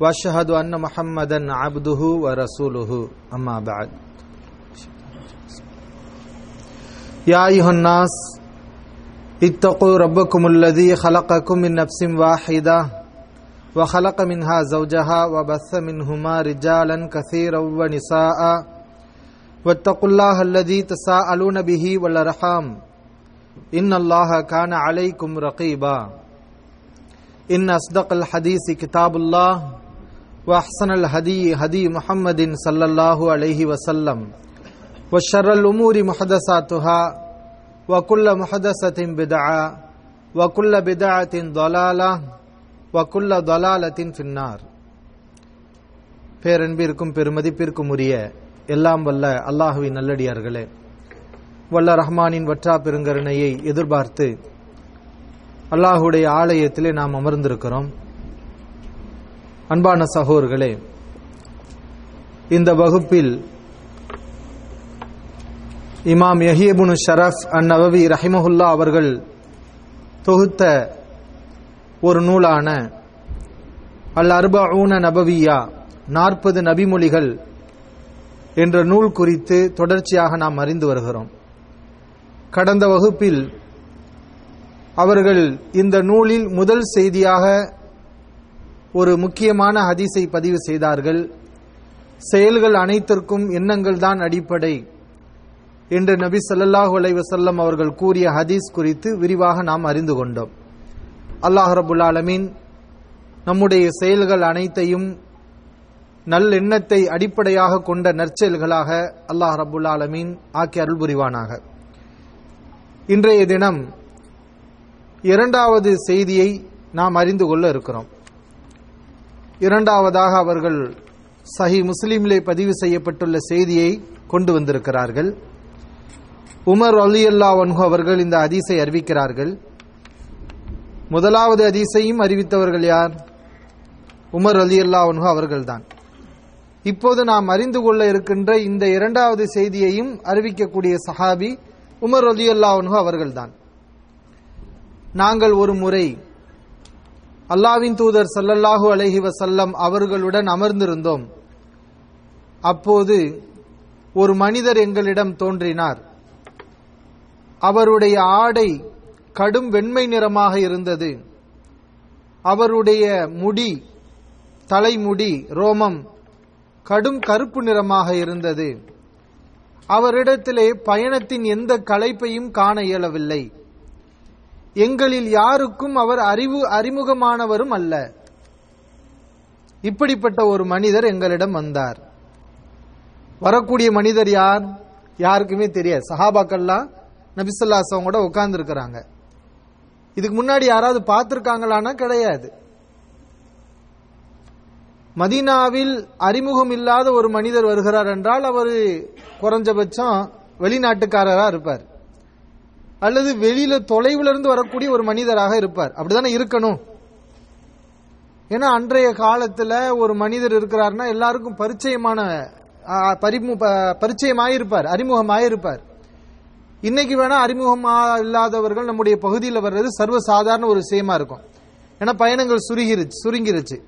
وأشهد أن محمدا عبده ورسوله. أما بعد. يا أيها الناس اتقوا ربكم الذي خلقكم من نفس واحدة وخلق منها زوجها وبث منهما رجالا كثيرا ونساء. واتقوا الله الذي تساءلون به والأرحام. إن الله كان عليكم رقيبا. إن أصدق الحديث كتاب الله. واحسن الهدي هدي محمد صلى الله عليه وسلم وشر الامور محدثاتها وكل محدثه بدعه وكل بدعه ضلاله وكل ضلاله في النار பேரன்பிற்கும் பெருமதிப்பிற்கும் உரிய எல்லாம் வல்ல அல்லாஹுவின் நல்லடியார்களே வல்ல ரஹ்மானின் வற்றா பெருங்கருணையை எதிர்பார்த்து அல்லாஹுடைய ஆலயத்திலே நாம் அமர்ந்திருக்கிறோம் அன்பான சகோர்களே இந்த வகுப்பில் இமாம் யஹியபுனு ஷரஃப் அன் ரஹிமஹுல்லா அவர்கள் தொகுத்த ஒரு நூலான அல் அர்பூன நபவியா நாற்பது நபிமொழிகள் என்ற நூல் குறித்து தொடர்ச்சியாக நாம் அறிந்து வருகிறோம். கடந்த வகுப்பில் அவர்கள் இந்த நூலில் முதல் செய்தியாக ஒரு முக்கியமான ஹதீஸை பதிவு செய்தார்கள். செயல்கள் அனைத்திற்கும் எண்ணங்கள் தான் அடிப்படை என்று நபி சல்லாஹூ அலைவசல்லம் அவர்கள் கூறிய ஹதீஸ் குறித்து விரிவாக நாம் அறிந்து கொண்டோம். அல்லாஹ் ரபுல் ஆலமீன் நம்முடைய செயல்கள் அனைத்தையும் நல்லெண்ணத்தை அடிப்படையாக கொண்ட நற்செயல்களாக அல்லாஹ் ரபுல் ஆலமீன் ஆக்கி அருள் புரிவானாக. இன்றைய தினம் இரண்டாவது செய்தியை நாம் அறிந்து கொள்ள இருக்கிறோம். இரண்டாவதாக அவர்கள் சஹி முஸ்லீமிலே பதிவு செய்யப்பட்டுள்ள செய்தியை கொண்டு வந்திருக்கிறார்கள். உமர் அலி அல்லா வன்ஹு அவர்கள் இந்த அதிசை அறிவிக்கிறார்கள். முதலாவது அதிசையும் அறிவித்தவர்கள் யார்? உமர் அலி அல்லா வன்ஹு அவர்கள்தான். இப்போது நாம் அறிந்து கொள்ள இருக்கின்ற இந்த இரண்டாவது செய்தியையும் அறிவிக்கக்கூடிய சஹாபி உமர் அலி அல்லாஹு அவர்கள்தான். நாங்கள் ஒரு முறை அல்லாவின் தூதர் சல்லல்லாஹூ அலஹி வசல்லம் அவர்களுடன் அமர்ந்திருந்தோம். அப்போது ஒரு மனிதர் எங்களிடம் தோன்றினார். அவருடைய ஆடை கடும் வெண்மை நிறமாக இருந்தது. அவருடைய முடி தலைமுடி ரோமம் கடும் கருப்பு நிறமாக இருந்தது. அவரிடத்திலே பயணத்தின் எந்த களைப்பையும் காண இயலவில்லை. எங்களில் யாருக்கும் அவர் அறிவு அறிமுகமானவரும் அல்ல. இப்படிப்பட்ட ஒரு மனிதர் எங்களிடம் வந்தார். வரக்கூடிய மனிதர் யார்? யாருக்குமே தெரியாது. சஹாபாக்கள்லாம் நபிசல்லாசவங்க கூட உட்கார்ந்து இருக்கிறாங்க இதுக்கு முன்னாடி யாராவது பார்த்துருக்காங்களான்னா கிடையாது. மதீனாவில் அறிமுகம் இல்லாத ஒரு மனிதர் வருகிறார் என்றால் அவர் குறைஞ்சபட்சம் வெளிநாட்டுக்காரராக இருப்பார். அல்லது வெளியில தொலைவுல இருந்து வரக்கூடிய ஒரு மனிதராக இருப்பார். அப்படிதானே இருக்கணும்? ஏன்னா அன்றைய காலத்துல ஒரு மனிதர் இருக்கிறார்னா எல்லாருக்கும் பரிச்சயமான பரிச்சயமாயிருப்பார் அறிமுகமாயிருப்பார். இன்னைக்கு வேணா அறிமுகமா இல்லாதவர்கள் நம்முடைய பகுதியில் வர்றது சர்வ சாதாரண ஒரு விஷயமா இருக்கும். ஏன்னா பயணங்கள் சுருங்கிருச்சு சுருங்கிருச்சு.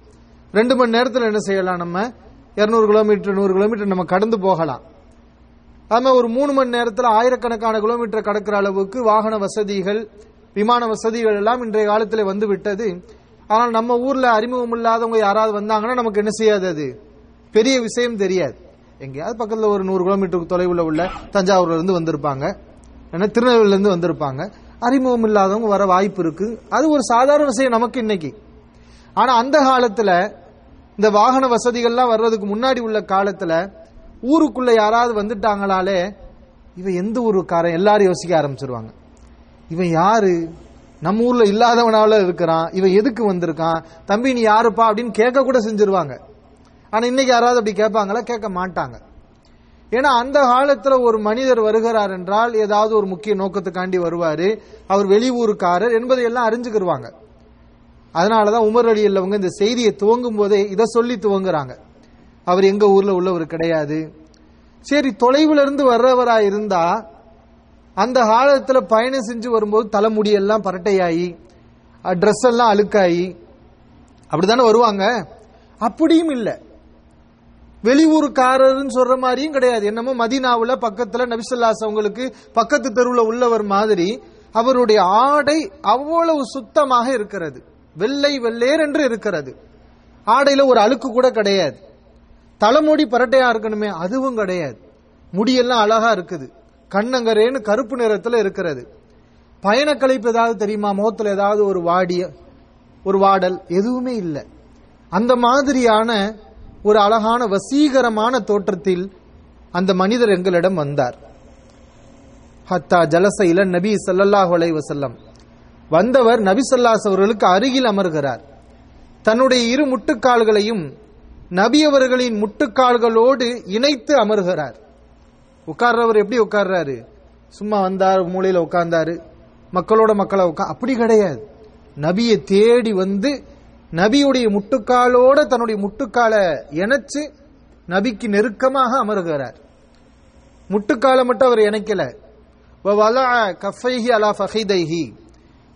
ரெண்டு மணி நேரத்தில் என்ன செய்யலாம் நம்ம? இரநூறு கிலோமீட்டர் நூறு கிலோமீட்டர் நம்ம கடந்து போகலாம். அதுமாதிரி ஒரு மூணு மணி நேரத்தில் ஆயிரக்கணக்கான கிலோமீட்டர் கடக்கிற அளவுக்கு வாகன வசதிகள் விமான வசதிகள் எல்லாம் இன்றைய காலத்தில் வந்து விட்டது. ஆனால் நம்ம ஊர்ல அறிமுகம் இல்லாதவங்க யாராவது வந்தாங்கன்னா நமக்கு என்ன செய்யாது அது? பெரிய விஷயம் தெரியாது. எங்கேயாவது பக்கத்தில் ஒரு நூறு கிலோமீட்டருக்கு தொலைவில் உள்ள தஞ்சாவூர்ல இருந்து வந்திருப்பாங்க. ஏன்னா திருநெல்வேலியில இருந்து வந்திருப்பாங்க. அறிமுகம் இல்லாதவங்க வர வாய்ப்பு இருக்கு. அது ஒரு சாதாரண விஷயம் நமக்கு இன்னைக்கு. ஆனா அந்த காலத்துல இந்த வாகன வசதிகள்லாம் வர்றதுக்கு முன்னாடி உள்ள காலத்துல ஊருக்குள்ள யாராவது வந்துட்டாங்களாலே இவன் எந்த ஊருக்காரன்? எல்லாரும் யோசிக்க ஆரம்பிச்சிருவாங்க. இவன் யாரு? நம்ம ஊர்ல இல்லாதவனால இருக்கிறான். இவன் எதுக்கு வந்திருக்கான்? தம்பி நீ யாருப்பா? அப்படின்னு கேட்க கூட செஞ்சிருவாங்க. ஆனா இன்னைக்கு யாராவது அப்படி கேட்பாங்களா? கேட்க மாட்டாங்க. ஏன்னா அந்த காலத்துல ஒரு மனிதர் வருகிறார் என்றால் ஏதாவது ஒரு முக்கிய நோக்கத்துக்காண்டி வருவாரு. அவர் வெளியூருக்காரர் என்பதை எல்லாம் அறிஞ்சுக்கிருவாங்க. அதனாலதான் உமர் அலி அல்லவங்க இந்த செய்தியை துவங்கும் போதே இதை சொல்லி துவங்குறாங்க. அவர் எங்க ஊர்ல உள்ளவர் கிடையாது. சரி தொலைவுல இருந்து வர்றவரா இருந்தா அந்த காலத்துல பயணம் செஞ்சு வரும்போது தலைமுடியெல்லாம் பரட்டையாயி ட்ரெஸ் எல்லாம் அழுக்காயி அப்படித்தானே வருவாங்க? அப்படியும் இல்லை. வெளியூருக்காரர்னு சொல்ற மாதிரியும் கிடையாது. என்னமோ மதினாவுல பக்கத்துல நபிசல்லாஸ் அவங்களுக்கு பக்கத்து தெருவுல உள்ளவர் மாதிரி அவருடைய ஆடை அவ்வளவு சுத்தமாக இருக்கிறது. வெள்ளை வெள்ளேர் என்று இருக்கிறது. ஆடையில ஒரு அழுக்கு கூட கிடையாது. தலைமுடி பரட்டையா இருக்கணுமே அதுவும் கிடையாது. முடியெல்லாம் அழகா இருக்குது. கண்ணங்கரேன்னு கருப்பு நிறத்துல இருக்கிறது. பயணக்கழிப்பு ஏதாவது தெரியுமா? முகத்துல ஏதாவது ஒரு வாடிய ஒரு வாடல் எதுவுமே இல்லை. அந்த மாதிரியான ஒரு அழகான வசீகரமான தோற்றத்தில் அந்த மனிதர் எங்களிடம் வந்தார். ஹத்தா ஜலச இல நபி ஸல்லல்லாஹு அலைஹி வந்தவர் நபி சல்லாஸ் அவர்களுக்கு அருகில் அமர்கிறார். தன்னுடைய இரு முட்டுக்கால்களையும் நபி அவர்களின் முட்டுக்கால்களோடு இணைத்து அமர்கிறார். உட்கார்றவர் எப்படி உட்கார்றாரு? சும்மா வந்தார் மூலையில உட்கார்ந்தாரு. மக்களோட மக்களை உட்கா அப்படி கிடையாது. நபியை தேடி வந்து நபியுடைய முட்டுக்காலோட தன்னுடைய முட்டுக்காலை இணைச்சு நபிக்கு நெருக்கமாக அமருகிறார். முட்டுக்காலை மட்டும் அவர் இணைக்கல. கஃபைஹி அலா ஃபஹிதைஹி.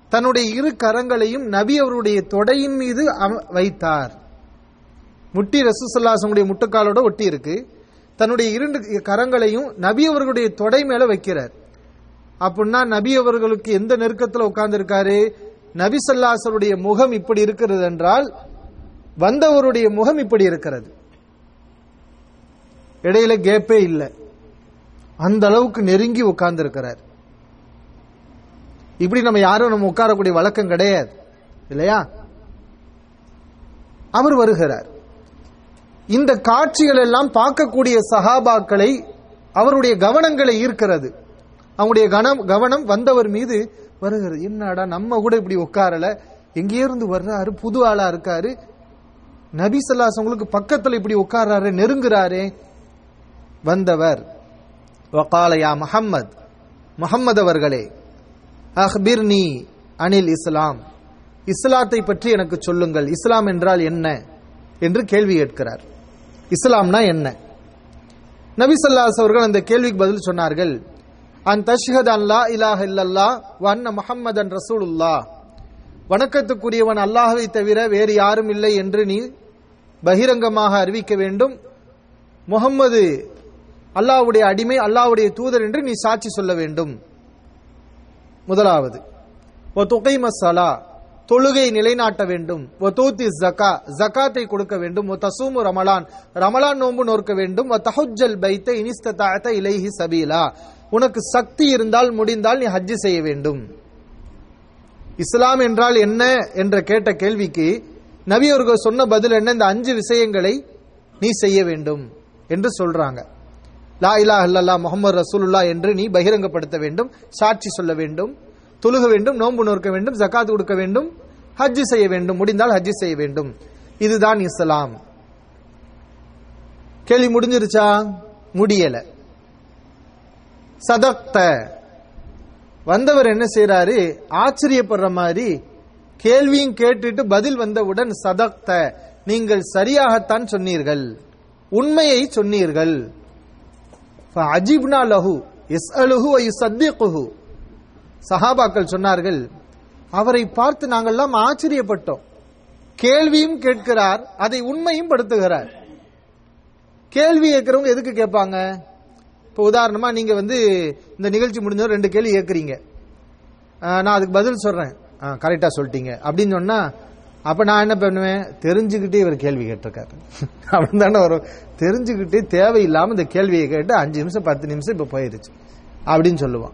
தன்னுடைய இரு கரங்களையும் நபி அவருடைய தொடையின் மீது அம- வைத்தார். முட்டி ரசூசல்லாசனுடைய முட்டுக்காலோட ஒட்டி இருக்கு. தன்னுடைய இரண்டு கரங்களையும் நபி அவர்களுடைய தொடை மேல வைக்கிறார். அப்படின்னா நபி அவர்களுக்கு எந்த நெருக்கத்தில் உட்கார்ந்திருக்காரு? நபி சல்லாசருடைய முகம் இப்படி இருக்கிறது என்றால் வந்தவருடைய முகம் இப்படி இருக்கிறது. இடையில கேப்பே இல்லை. அந்த அளவுக்கு நெருங்கி உட்கார்ந்திருக்கிறார். இப்படி நம்ம யாரும் நம்ம உட்காரக்கூடிய வழக்கம் கிடையாது. இல்லையா? அவர் வருகிறார். இந்த காட்சிகள் எல்லாம் பார்க்கக்கூடிய சஹாபாக்களை அவருடைய கவனங்களை ஈர்க்கிறது. அவங்களுடைய கனம் கவனம் வந்தவர் மீது வருகிறது. என்னடா நம்ம கூட இப்படி உட்காரல? எங்கேருந்து வர்றாரு புது ஆளா இருக்காரு. நபி ஸல்லல்லாஹு உங்களுக்கு பக்கத்துல இப்படி உட்கார்றாரு நெருங்குறாரே. வந்தவர் வகால முஹம்மத் முஹம்மது அவர்களே அஹ்பிர்னி அனில் இஸ்லாம். இஸ்லாத்தை பற்றி எனக்கு சொல்லுங்கள். இஸ்லாம் என்றால் என்ன? என்று கேள்வி கேட்கிறார் இஸ்லாம்னா என்ன? நபி சல்லாஸ் அவர்கள் அந்த கேள்விக்கு பதில் சொன்னார்கள். அன் தஷ்ஹத் அல்லா இலாஹ் இல்லல்லா வன்ன வ அன் முஹம்மதன் ரசூலுல்லாஹ். வணக்கத்துக்குரியவன் அல்லாஹ்வை தவிர வேறு யாரும் இல்லை என்று நீ பகிரங்கமாக அறிவிக்க வேண்டும். முகம்மது அல்லாஹ்வுடைய அடிமை அல்லாஹ்வுடைய தூதர் என்று நீ சாட்சி சொல்ல வேண்டும். முதலாவது ஒ துகைமசலா தொழுகை நிலைநாட்ட வேண்டும். தூத்தி ஜக்கா ஜக்காத்தை கொடுக்க வேண்டும். தசூமு ரமலான் ரமலான் நோன்பு நோக்க வேண்டும். ஒ தஹுஜல் பைத்த இனிஸ்ததாத்த இலைஹி சபீலா. உனக்கு சக்தி இருந்தால் முடிந்தால் நீ ஹஜ்ஜி செய்ய வேண்டும். இஸ்லாம் என்றால் என்ன என்ற கேட்ட கேள்விக்கு நபி அவர்கள் சொன்ன பதில் என்ன? இந்த அஞ்சு விஷயங்களை நீ செய்ய வேண்டும் என்று சொல்றாங்க. லா இலா இல்லல்லாஹ் முகமது ரசூலுல்லாஹ் என்று நீ பகிரங்கப்படுத்த வேண்டும் சாட்சி சொல்ல வேண்டும் தொழுக வேண்டும் நோன்பு நோக்க வேண்டும் ஜகாத் கொடுக்க வேண்டும். ஹஜ் செய்ய வேண்டும். முடிந்தால் ஹஜ் செய்ய வேண்டும். இதுதான் இஸ்லாம். கேள்வி முடிஞ்சிருச்சா? முடியல. சதக்த. வந்தவர் என்ன செய்யறாரு ஆச்சரியப்படுற மாதிரி கேள்வியும் கேட்டுட்டு பதில் வந்தவுடன் சதக்த. நீங்கள் சரியாகத்தான் சொன்னீர்கள். உண்மையை சொன்னீர்கள். அஜிப்னா லஹு எஸ் அலுஹு யுசத்திகுஹு சஹாபாக்கள் சொன்னார்கள் அவரை பார்த்து நாங்கள்லாம் ஆச்சரியப்பட்டோம். கேள்வியும் கேட்கிறார் அதை உண்மையும் படுத்துகிறார். கேள்வி கேட்கிறவங்க எதுக்கு கேட்பாங்க? இப்போ உதாரணமா நீங்க வந்து இந்த நிகழ்ச்சி முடிஞ்ச ரெண்டு கேள்வி கேட்குறீங்க. நான் அதுக்கு பதில் சொல்றேன். கரெக்டா சொல்லிட்டீங்க. அப்படின்னு சொன்னா அப்ப நான் என்ன பண்ணுவேன்? தெரிஞ்சுக்கிட்டே இவர் கேள்வி கேட்டிருக்காரு. அப்படின்னு தானே வரும். தெரிஞ்சுக்கிட்டே தேவையில்லாம இந்த கேள்வியை கேட்டு அஞ்சு நிமிஷம் பத்து நிமிஷம் இப்ப போயிருச்சு அப்படின்னு சொல்லுவான்.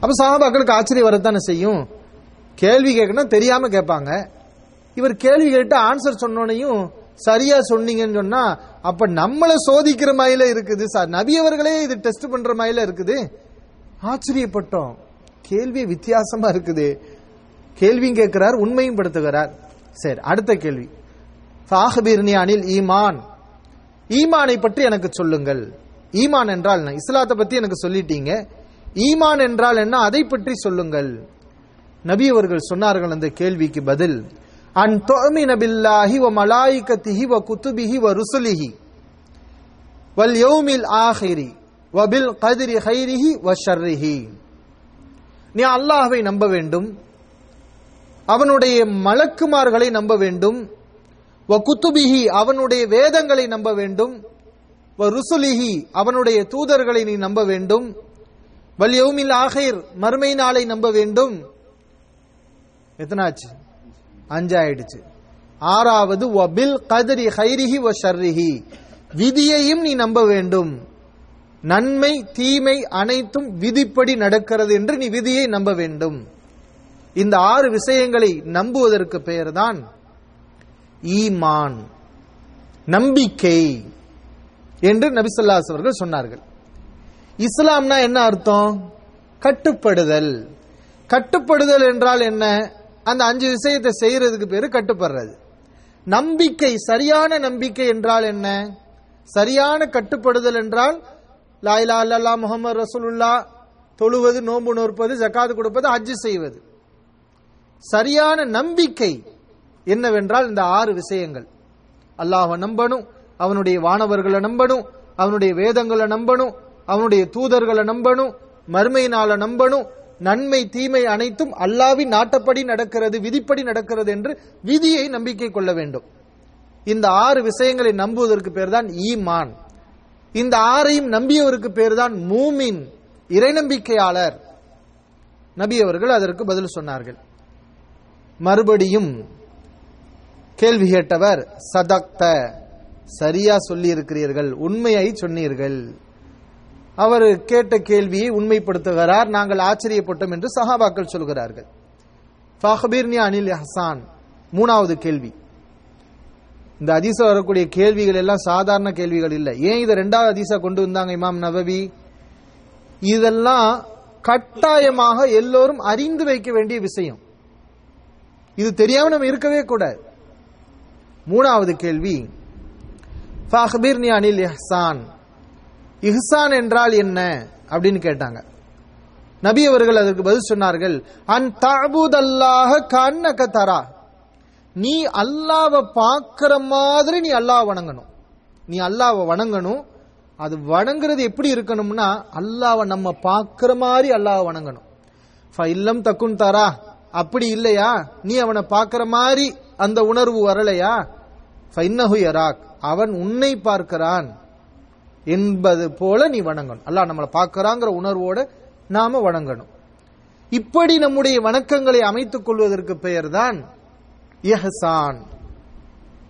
அப்ப சாபாக்களுக்கு ஆச்சரியம் வரத்தானே செய்யும்? கேள்வி கேட்கணும் தெரியாம கேட்பாங்க. இவர் கேள்வி கேட்டு ஆன்சர் சொன்னோனையும் சரியா சொன்னீங்கன்னு சொன்னா அப்ப நம்மளை சோதிக்கிற மாதிரில இருக்குது. சார் நபியவர்களே இது டெஸ்ட் பண்ற மாதிரில இருக்குது. ஆச்சரியப்பட்டோம். கேள்வி வித்தியாசமா இருக்குது. கேள்வியும் கேட்கிறார் உண்மையும் படுத்துகிறார். சரி அடுத்த கேள்வி. ஃபாஹபிர்னி அனில் ஈமான். ஈமானை பற்றி எனக்கு சொல்லுங்கள். ஈமான் என்றால் என்ன? இஸ்லாத்தை பத்தி எனக்கு சொல்லிட்டீங்க. ஈமான் என்றால் என்ன? அதை பற்றி சொல்லுங்கள். நபி அவர்கள் சொன்னார்கள் அந்த கேள்விக்கு பதில் அன் துஅமின பில்லாஹி வ திஹி வ குத்துபிஹி வ ருசுலிஹி வல் யௌமில் ஆஹிரி வ பில் ஹைரிஹி வ ஷர்ரிஹி. நீ அல்லாஹ்வை நம்ப வேண்டும் அவனுடைய மலக்குமார்களை நம்ப வேண்டும் வ குத்துபிஹி அவனுடைய வேதங்களை நம்ப வேண்டும் வ ருசுலிஹி அவனுடைய தூதர்களை நீ நம்ப வேண்டும் வல் யௌமில் ஆஹிர் மறுமை நாளை நம்ப வேண்டும் எத்தனாச்சு? அஞ்சாயிடுச்சு. ஆறாவது வபில் கதிரி ஹைரிஹி வ ஷர்ரிஹி. விதியையும் நீ நம்ப வேண்டும். நன்மை தீமை அனைத்தும் விதிப்படி நடக்கிறது என்று நீ விதியை நம்ப வேண்டும். இந்த ஆறு விஷயங்களை நம்புவதற்கு பெயர்தான் ஈமான் நம்பிக்கை என்று நபிசல்லாஸ் அவர்கள் சொன்னார்கள். இஸ்லாம்னா என்ன அர்த்தம்? கட்டுப்படுதல். கட்டுப்படுதல் என்றால் என்ன? அந்த அஞ்சு விஷயத்தை செய்யறதுக்கு பேரு கட்டுப்படுறது. நம்பிக்கை சரியான நம்பிக்கை என்றால் என்ன? சரியான கட்டுப்படுதல் என்றால் லாயிலா அல்லா முகமது ரசூலுல்லா தொழுவது நோன்பு நோற்பது ஜக்காது கொடுப்பது ஹஜ்ஜு செய்வது. சரியான நம்பிக்கை என்னவென்றால் இந்த ஆறு விஷயங்கள். அல்லாஹை நம்பணும் அவனுடைய வானவர்களை நம்பணும் அவனுடைய வேதங்களை நம்பணும் அவனுடைய தூதர்களை நம்பணும் மறுமையினால நம்பணும் நன்மை தீமை அனைத்தும் அல்லாவின் நாட்டப்படி நடக்கிறது விதிப்படி நடக்கிறது என்று விதியை நம்பிக்கை கொள்ள வேண்டும். இந்த ஆறு விஷயங்களை நம்புவதற்கு பேர் தான் ஈமான். இந்த ஆறையும் நம்பியவருக்கு பேர் தான் மூமின் இறைநம்பிக்கையாளர். நபி அதற்கு பதில் சொன்னார்கள். மறுபடியும் கேள்வி கேட்டவர் சதக்த சரியா சொல்லி இருக்கிறீர்கள் உண்மையை சொன்னீர்கள். அவர் கேட்ட கேள்வியை உண்மைப்படுத்துகிறார். நாங்கள் ஆச்சரியப்பட்டோம் என்று சஹாபாக்கள் சொல்கிறார்கள். ஃபஹபீர்னி அனில் ஹசான் மூணாவது கேள்வி. இந்த அதிசா வரக்கூடிய கேள்விகள் எல்லாம் சாதாரண கேள்விகள் இல்லை. ஏன் இதை ரெண்டாவது அதிசா கொண்டு வந்தாங்க இமாம் நவவி? இதெல்லாம் கட்டாயமாக எல்லோரும் அறிந்து வைக்க வேண்டிய விஷயம். இது தெரியாம நம்ம இருக்கவே கூடாது. மூணாவது கேள்வி ஃபஹபீர்னி அனில் ஹசான் இஹ்சான் என்றால் என்ன? அப்படின்னு கேட்டாங்க. நபி அவர்கள் அதற்கு பதில் சொன்னார்கள் அன் தஅபுதல்லாஹ கண்ணக்க தரா. நீ அல்லாவை பார்க்கிற மாதிரி நீ அல்லாஹ் வணங்கணும். நீ அல்லாவை வணங்கணும். அது வணங்குறது எப்படி இருக்கணும்னா அல்லாவை நம்ம பார்க்கிற மாதிரி அல்லாஹ் வணங்கணும். இல்லம் தக்குன் தாரா. அப்படி இல்லையா? நீ அவனை பார்க்கிற மாதிரி அந்த உணர்வு வரலையா? ஃபைன்னஹு யராக். அவன் உன்னை பார்க்கிறான். என்பது போல நீ வணங்கணும். அல்லாஹ் நம்மளை பார்க்கறாங்கிற உணர்வோட நாம வணங்கணும். இப்படி நம்முடைய வணக்கங்களை அமைத்துக் கொள்வதற்கு பெயர்தான் இஹ்சான்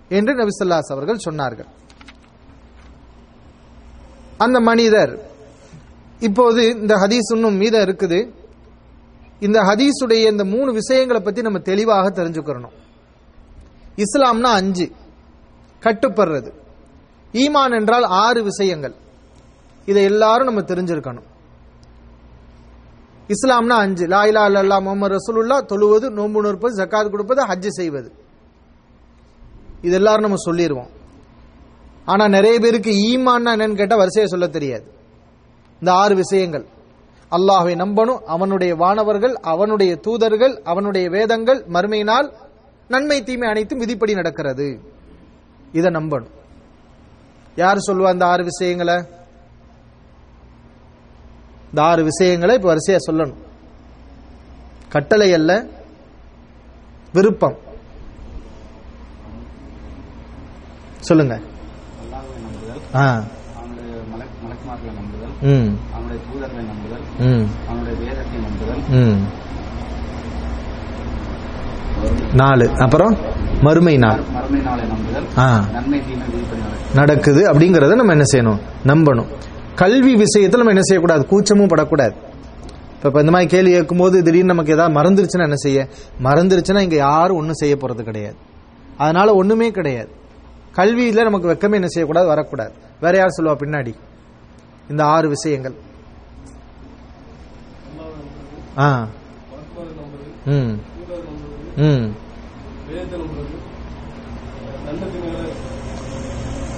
என்று நபிசல்லாஸ் அவர்கள் சொன்னார்கள். அந்த மனிதர் இப்போது இந்த ஹதீஸ் இன்னும் மீதம் இருக்குது. இந்த ஹதீஸுடைய இந்த மூணு விஷயங்களை பத்தி நம்ம தெளிவாக தெரிஞ்சுக்கிறணும். இஸ்லாம்னா அஞ்சு கட்டுப்படுறது. ஈமான் என்றால் ஆறு விஷயங்கள். இதை எல்லாரும் நம்ம தெரிஞ்சிருக்கணும். இஸ்லாம்னா அஞ்சு. லாயிலா அல்லா முகமது ரசூலுல்லா தொழுவது நோன்பு நோற்பது ஜக்காத் கொடுப்பது ஹஜ்ஜு செய்வது. இது எல்லாரும் நம்ம சொல்லிடுவோம் ஆனா நிறைய பேருக்கு ஈமான்னா என்னன்னு கேட்டா வரிசையை சொல்ல தெரியாது. இந்த ஆறு விஷயங்கள். அல்லாஹை நம்பணும் அவனுடைய வானவர்கள் அவனுடைய தூதர்கள் அவனுடைய வேதங்கள் மறுமையினால் நன்மை தீமை அனைத்தும் விதிப்படி நடக்கிறது. இதை நம்பணும். யார் சொல்லுவா இந்த ஆறு விஷயங்களை? இந்த ஆறு விஷயங்களை இப்ப வரிசையா சொல்லணும். கட்டளை அல்ல விருப்பம். சொல்லுங்க. ஆ. அவனுடைய தூதர்களை நம்புதல் ம். அவனுடைய வேதத்தை நம்புதல் ம். நாலு. அப்புறம் மறுமை நாள். ஆ. நடக்குது அப்படிங்கறத நம்ம என்ன செய்யணும்? நம்பணும். கல்வி விஷயத்துல நம்ம என்ன செய்யக்கூடாது? கூச்சமும் படக்கூடாது. இப்ப இந்த மாதிரி கேள்வி கேட்கும்போது திடீர்னு நமக்கு ஏதாவது மறந்துருச்சுன்னா என்ன செய்ய? மறந்துருச்சுன்னா இங்க யாரும் ஒன்றும் செய்ய போறது கிடையாது. அதனால ஒண்ணுமே கிடையாது. கல்வியில நமக்கு வெக்கமே என்ன செய்யக்கூடாது? வரக்கூடாது. வேற யார் சொல்லுவா பின்னாடி? இந்த ஆறு விஷயங்கள். ஆ. ம்.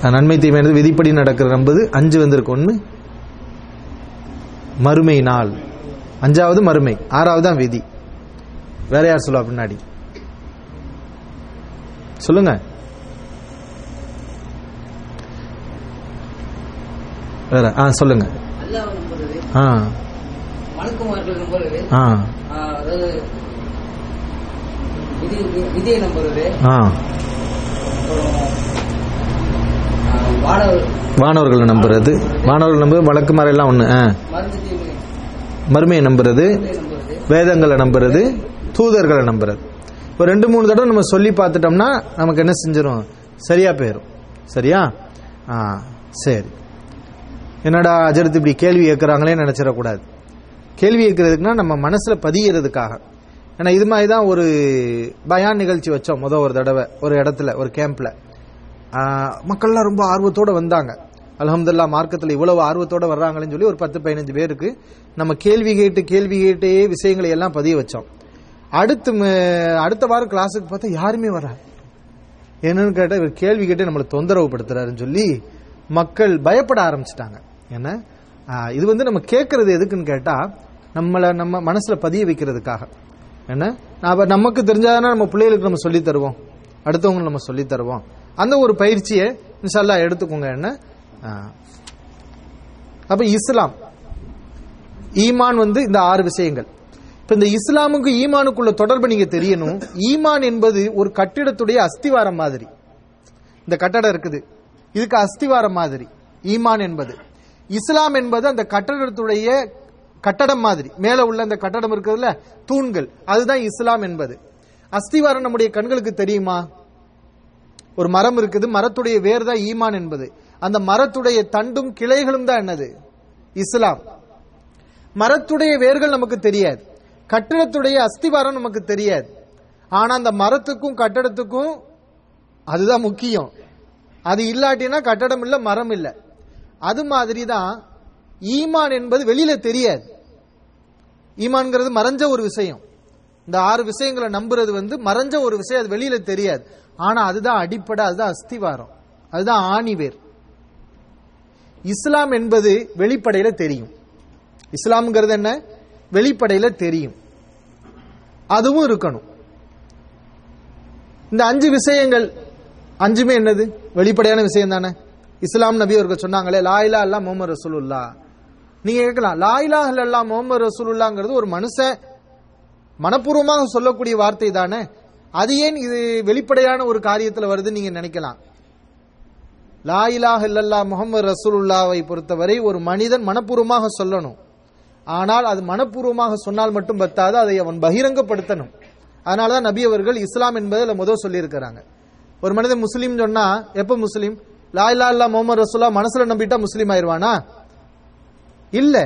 நன்மை தீமை என்பது விதிப்படி நடக்கிற நம்பது அஞ்சு வந்திருக்கு. ஒன்று மறுமை நாள். அஞ்சாவது மறுமை ஆறாவது தான் விதி. வேற யார் சொல்லுவா பின்னாடி? சொல்லுங்க. வேற ஆ சொல்லுங்க. ஆ. ஆ. விதியை நம்புறது வானவர்களை நம்புறது வானவர்கள் நம்புறது வழக்குமாறு எல்லாம் ஒண்ணு மறுமையை நம்புறது நம்புறது வேதங்களை நம்புறது தூதர்களை நம்புறது இப்போ ரெண்டு மூணு தடவை நம்ம சொல்லி பார்த்துட்டோம்னா நமக்கு என்ன செஞ்சிடும் சரியா போயிடும் சரியா? ஆ சரி. என்னடா அஜரத்து இப்படி கேள்வி கேட்குறாங்களே நினைச்சிடக்கூடாது. கேள்வி கேட்கறதுக்குன்னா நம்ம மனசுல பதியறதுக்காக. ஏன்னா இது மாதிரி தான் ஒரு பயான் நிகழ்ச்சி வச்சோம் முத ஒரு தடவை ஒரு இடத்துல ஒரு கேம்ப்ல மக்கள்லாம் ரொம்ப ஆர்வத்தோட வந்தாங்க. அலமதுல்லா மார்க்கத்தில் இவ்வளவு ஆர்வத்தோட வர்றாங்களேன்னு சொல்லி ஒரு பத்து பதினஞ்சு பேருக்கு நம்ம கேள்வி கேட்டு கேள்வி கேட்டே விஷயங்களை எல்லாம் பதிய வச்சோம். அடுத்து ம- அடுத்த வாரம் கிளாஸுக்கு பார்த்தா யாருமே வராங்க என்னன்னு கேட்டால் இவர் கேள்வி கேட்டு நம்மளை தொந்தரவு படுத்துறாருன்னு சொல்லி மக்கள் பயப்பட ஆரம்பிச்சிட்டாங்க. ஏன்னா இது வந்து நம்ம கேட்கறது எதுக்குன்னு கேட்டா நம்மளை நம்ம மனசுல பதிய வைக்கிறதுக்காக. என்ன? அப்ப நமக்கு தெரிஞ்சாதானே நம்ம பிள்ளைகளுக்கு நம்ம சொல்லி தருவோம். அடுத்தவங்களுக்கு நம்ம சொல்லி தருவோம். அந்த ஒரு பயிற்சியை இன்ஷால்லா எடுத்துக்கோங்க. என்ன? அப்ப இஸ்லாம். ஈமான் வந்து இந்த ஆறு விஷயங்கள். இப்ப இந்த இஸ்லாமுக்கு ஈமானுக்குள்ள தொடர்பு நீங்க தெரியணும். ஈமான் என்பது ஒரு கட்டிடத்துடைய அஸ்திவாரம் மாதிரி. இந்த கட்டடம் இருக்குது. இதுக்கு அஸ்திவாரம் மாதிரி. ஈமான் என்பது. இஸ்லாம் என்பது அந்த கட்டடத்துடைய கட்டடம் மாதிரி. மேல உள்ள அந்த கட்டடம் இருக்குதுல்ல? தூண்கள். அதுதான் இஸ்லாம் என்பது. அஸ்திவாரம் நம்முடைய கண்களுக்கு தெரியுமா? ஒரு மரம் இருக்குது. மரத்துடைய வேர் தான் ஈமான் என்பது. அந்த மரத்துடைய தண்டும் கிளைகளும் தான் என்னது? இஸ்லாம். மரத்துடைய வேர்கள் நமக்கு தெரியாது. கட்டிடத்துடைய அஸ்திவாரம் நமக்கு தெரியாது. ஆனா அந்த மரத்துக்கும் கட்டடத்துக்கும் அதுதான் முக்கியம். அது இல்லாட்டினா கட்டடம் இல்ல மரம் இல்ல. அது மாதிரி தான் ஈமான் என்பது வெளியில தெரியாது. ஈமான்ங்கிறது மறைஞ்ச ஒரு விஷயம். இந்த ஆறு விஷயங்களை நம்புறது வந்து மறைஞ்ச ஒரு விஷயம் அது வெளியில தெரியாது. ஆனா அதுதான் அடிப்படை அதுதான் அஸ்திவாரம். அதுதான் ஆணிவேர் இஸ்லாம் என்பது வெளிப்படையில தெரியும். இஸ்லாம்ங்கிறது என்ன? வெளிப்படையில தெரியும். அதுவும் இருக்கணும். இந்த அஞ்சு விஷயங்கள் அஞ்சுமே என்னது? வெளிப்படையான விஷயம் தானே. இஸ்லாம் நபி அவர்கள் சொன்னாங்களே லாயிலா அல்லா முகமது ரசூலுல்லா நீங்க கேட்கலாம். லாயிலா அல்லா முகமது ரசூலுல்லாங்கிறது ஒரு மனுஷன் மனப்பூர்வமாக சொல்லக்கூடிய வார்த்தை தானே? அது ஏன் இது வெளிப்படையான ஒரு காரியத்தில் வருதுன்னு நீங்க நினைக்கலாம். லாயிலாக இல்லல்லா முகமது ரசூலுல்லாவை பொறுத்தவரை ஒரு மனிதன் மனப்பூர்வமாக சொல்லணும். ஆனால் அது மனப்பூர்வமாக சொன்னால் மட்டும் பத்தாது அதை அவன் பகிரங்கப்படுத்தணும். அதனாலதான் நபி அவர்கள் இஸ்லாம் என்பதில் முதல் சொல்லியிருக்கிறாங்க. ஒரு மனிதன் முஸ்லீம் சொன்னா எப்ப முஸ்லீம்? லாயிலா இல்லா முகமது ரசூல்லா மனசுல நம்பிட்டா முஸ்லீம் ஆயிருவானா இல்ல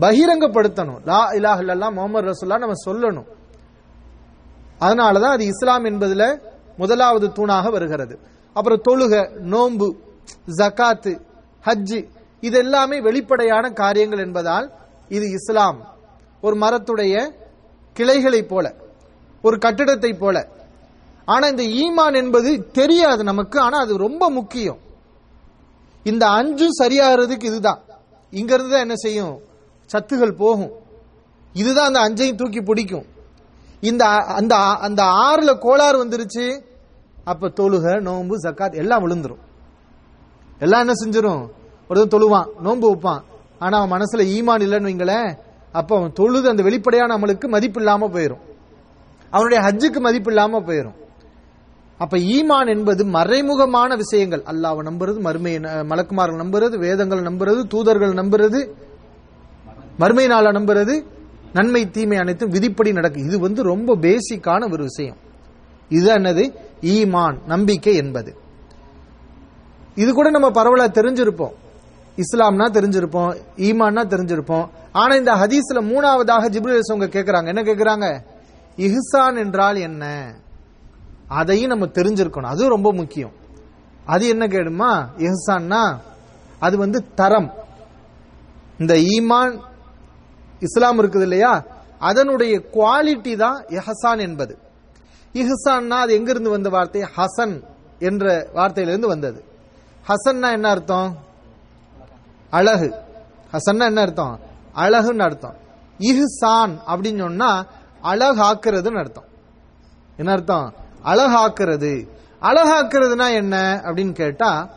பகிரங்கப்படுத்தணும். லா இலாஹ இல்லல்லா முகமது ரசூல்லா நம்ம சொல்லணும். அதனாலதான் அது இஸ்லாம் என்பதுல முதலாவது தூணாக வருகிறது. அப்புறம் தொழுக நோன்பு ஜகாத்து ஹஜ்ஜு இது எல்லாமே வெளிப்படையான காரியங்கள் என்பதால் இது இஸ்லாம். ஒரு மரத்துடைய கிளைகளைப் போல ஒரு கட்டிடத்தை போல. ஆனா இந்த ஈமான் என்பது தெரியாது நமக்கு ஆனா அது ரொம்ப முக்கியம். இந்த அஞ்சும் சரியாகிறதுக்கு இதுதான். இங்கிருந்து தான் என்ன செய்யும்? சத்துகள் போகும். இதுதான் அந்த அஞ்சையும் தூக்கி பிடிக்கும். இந்த அந்த அந்த ஆறுல கோளாறு வந்துருச்சு அப்ப தொழுக நோன்பு ஜக்காத் எல்லாம் விழுந்துரும். எல்லாம் என்ன செஞ்சிடும் ஒருத்தன் தொழுவான் நோன்பு வைப்பான். ஆனா அவன் மனசுல ஈமான் இல்லைன்னு வைங்களேன் அப்ப அவன் தொழுது அந்த வெளிப்படையான அமலுக்கு மதிப்பு இல்லாம போயிரும். அவனுடைய ஹஜ்ஜுக்கு மதிப்பு இல்லாம போயிரும். அப்ப ஈமான் என்பது மறைமுகமான விஷயங்கள். அல்லாவை நம்புறது மறுமை மலக்குமார்கள் நம்புறது வேதங்கள் நம்புறது தூதர்கள் நம்புறது மறுமை நாளை நம்புறது நன்மை தீமை அனைத்தும் விதிப்படி நடக்கும் இது வந்து ரொம்ப பேசிக்கான ஒரு விஷயம். இது என்னது? ஈமான் நம்பிக்கை என்பது. இது கூட நம்ம பரவலா தெரிஞ்சிருப்போம். இஸ்லாம்னா தெரிஞ்சிருப்போம் ஈமான்னா தெரிஞ்சிருப்போம். ஆனா இந்த ஹதீஸ்ல மூணாவதாக ஜிப்ரேசவங்க அவங்க என்ன கேக்குறாங்க? இஹ்சான் என்றால் என்ன? அதையும் நம்ம தெரிஞ்சிருக்கணும். அது ரொம்ப முக்கியம். அது என்ன கேடுமா? எஹ்சான்னா அது வந்து தரம். இந்த ஈமான் இஸ்லாம் இருக்குது இல்லையா? அதனுடைய குவாலிட்டி தான் எஹசான் என்பது. இஹசான்னா அது எங்கிருந்து வந்த வார்த்தை? ஹசன் என்ற வார்த்தையிலிருந்து வந்தது. ஹசன்னா என்ன அர்த்தம்? அழகு. ஹசன்னா என்ன அர்த்தம்? அழகுன்னு அர்த்தம். இஹ்சான் அப்படின்னு சொன்னா அழகாக்குறதுன்னு அர்த்தம். என்ன அர்த்தம்? அழகாக்குறது. அழகாக்குறதுனா என்ன அப்படின்னு கேட்டா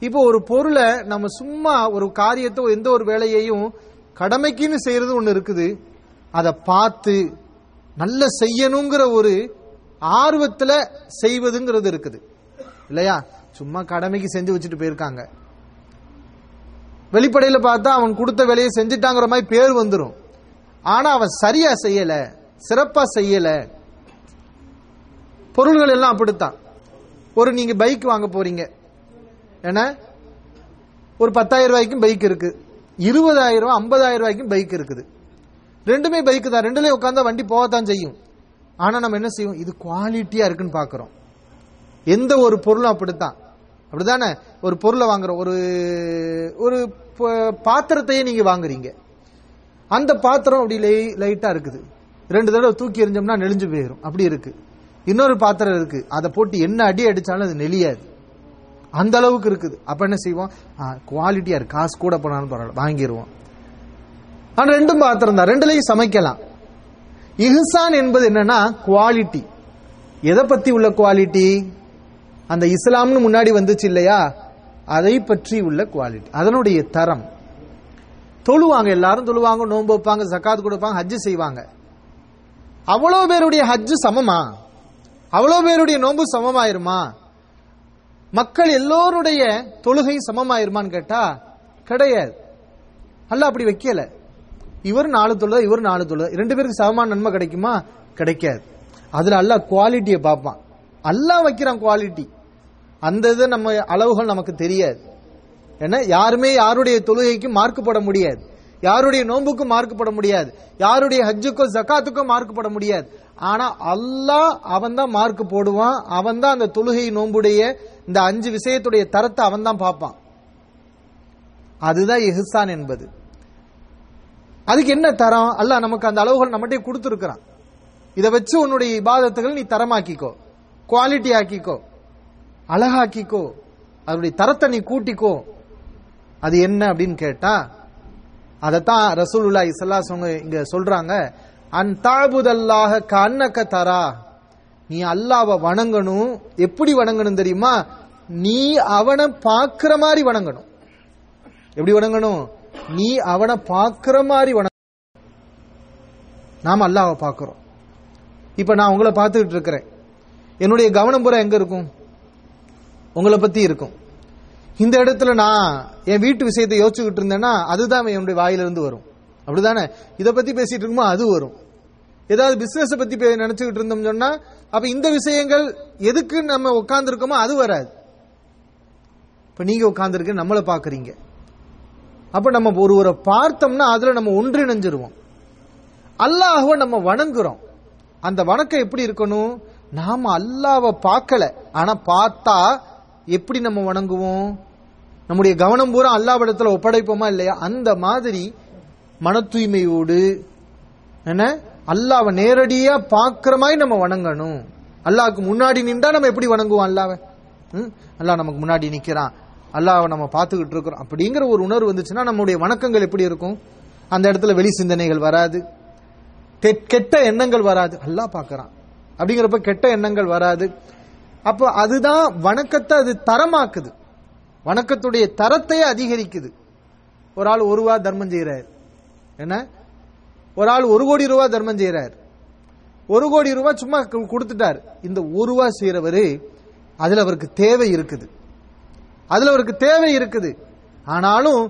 இப்போ ஒரு பொருளை நம்ம சும்மா ஒரு காரியத்தை எந்த ஒரு வேலையையும் கடமைக்குன்னு செய்யறது ஒண்ணு இருக்குது. அதை பார்த்து நல்ல செய்யணுங்கிற ஒரு ஆர்வத்துல செய்வதுங்கிறது இருக்குது. இல்லையா? சும்மா கடமைக்கு செஞ்சு வச்சுட்டு போயிருக்காங்க. வெளிப்படையில பார்த்தா அவன் கொடுத்த வேலையை செஞ்சுட்டாங்கிற மாதிரி பேர் வந்துடும் ஆனா அவன் சரியா செய்யல சிறப்பா செய்யலை பொருள்கள் எல்லாம் அப்படித்தான். ஒரு நீங்க பைக் வாங்க போறீங்க. ஏன்னா ஒரு பத்தாயிரம் ரூபாய்க்கும் பைக் இருக்கு. இருபதாயிரம் ரூபாய் ஐம்பதாயிரம் ரூபாய்க்கும் பைக் இருக்குது. ரெண்டுமே பைக் தான். ரெண்டுலயும் உட்காந்தா வண்டி போகத்தான் செய்யும். ஆனா நம்ம என்ன செய்வோம்? இது குவாலிட்டியா இருக்குன்னு பாக்குறோம் எந்த ஒரு பொருளும் அப்படித்தான். அப்படிதானே ஒரு பொருளை வாங்குறோம். ஒரு ஒரு ப- பாத்திரத்தையே நீங்க வாங்குறீங்க. அந்த பாத்திரம் அப்படி லை- லைட்டா இருக்குது. ரெண்டு தடவை தூக்கி எறிஞ்சோம்னா நெளிஞ்சு போயிடும் அப்படி இருக்கு. இன்னொரு பாத்திரம் இருக்கு. அதை போட்டு என்ன அடி அடிச்சாலும் அது நெளியாது. அந்த அளவுக்கு இருக்குது. அப்ப என்ன செய்வோம்? குவாலிட்டியா இருக்கு காசு கூட போனாலும் பரவாயில்ல. வாங்கிடுவோம் ஆனா ரெண்டும் பாத்திரம் தான். ரெண்டுலையும் சமைக்கலாம். இஹ்சான் என்பது என்னன்னா குவாலிட்டி எதை பத்தி உள்ள குவாலிட்டி அந்த இஸ்லாம்னு முன்னாடி வந்துச்சு இல்லையா? அதை பற்றி உள்ள குவாலிட்டி அதனுடைய தரம். தொழுவாங்க. எல்லாரும் தொழுவாங்க. நோன்பு வைப்பாங்க. ஜக்காத் கொடுப்பாங்க. ஹஜ்ஜு செய்வாங்க. அவ்வளவு பேருடைய ஹஜ்ஜு சமமா? அவ்வளவு பேருடைய நோன்பு சமமாயிருமா? மக்கள் எல்லோருடைய தொழுகை சமமாயிருமான்னு கேட்டா கிடையாது. அல்ல அப்படி வைக்கல. இவர் நாலு தொழுத இவர் நாலு தொழுத ரெண்டு பேருக்கு சமமான நன்மை கிடைக்குமா? கிடைக்காது. அதுல அல்ல குவாலிட்டியை பார்ப்பான். அல்லா வைக்கிறான் குவாலிட்டி அந்த இது நம்ம அளவுகள் நமக்கு தெரியாது. ஏன்னா யாருமே யாருடைய தொழுகைக்கு மார்க் போட முடியாது. யாருடைய நோன்புக்கும் மார்க்கப்பட போட முடியாது. யாருடைய ஹஜ்ஜுக்கோ ஜக்காத்துக்கோ மார்க்கப்பட முடியாது. ஆனா அல்லாஹ் அவன் தான் மார்க் போடுவான். அவன் தான் அந்த தொழுகை நோன்புடைய இந்த அஞ்சு விஷயத்துடைய தரத்தை அவன் தான் பார்ப்பான். அதுதான் இஹ்சான் என்பது. அதுக்கு என்ன தரம்? அல்லாஹ் நமக்கு அந்த அளவுகள் நம்மகிட்டே கொடுத்துருக்கிறான். இதை வச்சு உன்னுடைய இபாதத்துகள் நீ தரமாக்கிக்கோ. குவாலிட்டி ஆக்கிக்கோ. அழகாக்கிக்கோ. அதனுடைய தரத்தை நீ கூட்டிக்கோ. அது என்ன அப்படின்னு கேட்டா அதைத்தான் ரசூலுல்லா இசல்லாசவங்க இங்க சொல்றாங்க அன் தாபுதல்லாக கண்ணக்க தரா. நீ அல்லாவை வணங்கணும். எப்படி வணங்கணும் தெரியுமா? நீ அவனை பார்க்கிற மாதிரி வணங்கணும். எப்படி வணங்கணும்? நீ அவனை பார்க்கிற மாதிரி வணங்க நாம அல்லாவை பார்க்கிறோம். இப்ப நான் உங்களை பார்த்துக்கிட்டு இருக்கிறேன். என்னுடைய கவனம் பூரா எங்க இருக்கும்? உங்களை பத்தி இருக்கும். இந்த இடத்துல நான் என் வீட்டு விஷயத்தை யோசிச்சுக்கிட்டு இருந்தேன்னா அதுதான் என்னுடைய வாயிலிருந்து வரும். அப்படிதானே? இதை பத்தி பேசிட்டு இருக்குமோ அது வரும். ஏதாவது பிசினஸ் பத்தி நினைச்சுக்கிட்டு இருந்தோம் சொன்னா அப்ப இந்த விஷயங்கள் எதுக்கு நம்ம உட்கார்ந்து இருக்கோமோ அது வராது. இப்ப நீங்க உட்கார்ந்துருக்க நம்மளை பாக்குறீங்க அப்ப நம்ம ஒருவரை பார்த்தோம்னா அதுல நம்ம ஒன்றிணைஞ்சிருவோம். அல்லாஹுவ நம்ம வணங்குறோம். அந்த வணக்கம் எப்படி இருக்கணும்? நாம அல்லாஹ்வை பார்க்கல. ஆனா பார்த்தா எப்படி நம்ம வணங்குவோம்? நம்முடைய கவனம் பூரா அல்லாவிடத்துல ஒப்படைப்போமா இல்லையா? அந்த மாதிரி மன தூய்மையோடு என்ன? அல்லாவை நேரடியா பாக்குற மாதிரி நம்ம வணங்கணும். அல்லாவுக்கு முன்னாடி நின்றா நம்ம எப்படி வணங்குவோம் அல்லாவை அல்லாஹ் நமக்கு முன்னாடி நிக்கிறான். அல்லாவை நம்ம பார்த்துக்கிட்டு இருக்கிறோம். அப்படிங்கிற ஒரு உணர்வு வந்துச்சுன்னா நம்முடைய வணக்கங்கள் எப்படி இருக்கும்? அந்த இடத்துல வெளி சிந்தனைகள் வராது. கெட்ட எண்ணங்கள் வராது. அல்லாஹ் பார்க்கறான். அப்படிங்கிறப்ப கெட்ட எண்ணங்கள் வராது. அப்போ அதுதான் வணக்கத்தை அது தரமாக்குது. வணக்கத்துடைய தரத்தையே அதிகரிக்குது. ஒரு ஆள் ஒரு ரூபா தர்மம் செய்கிறார் என்ன? ஒரு ஆள் ஒரு கோடி ரூபா தர்மம் செய்கிறார் ஒரு கோடி ரூபாய் சும்மா கொடுத்துட்டார். இந்த ஒரு ரூபா செய்கிறவர் அதில் அவருக்கு தேவை இருக்குது. அதில் அவருக்கு தேவை இருக்குது. ஆனாலும்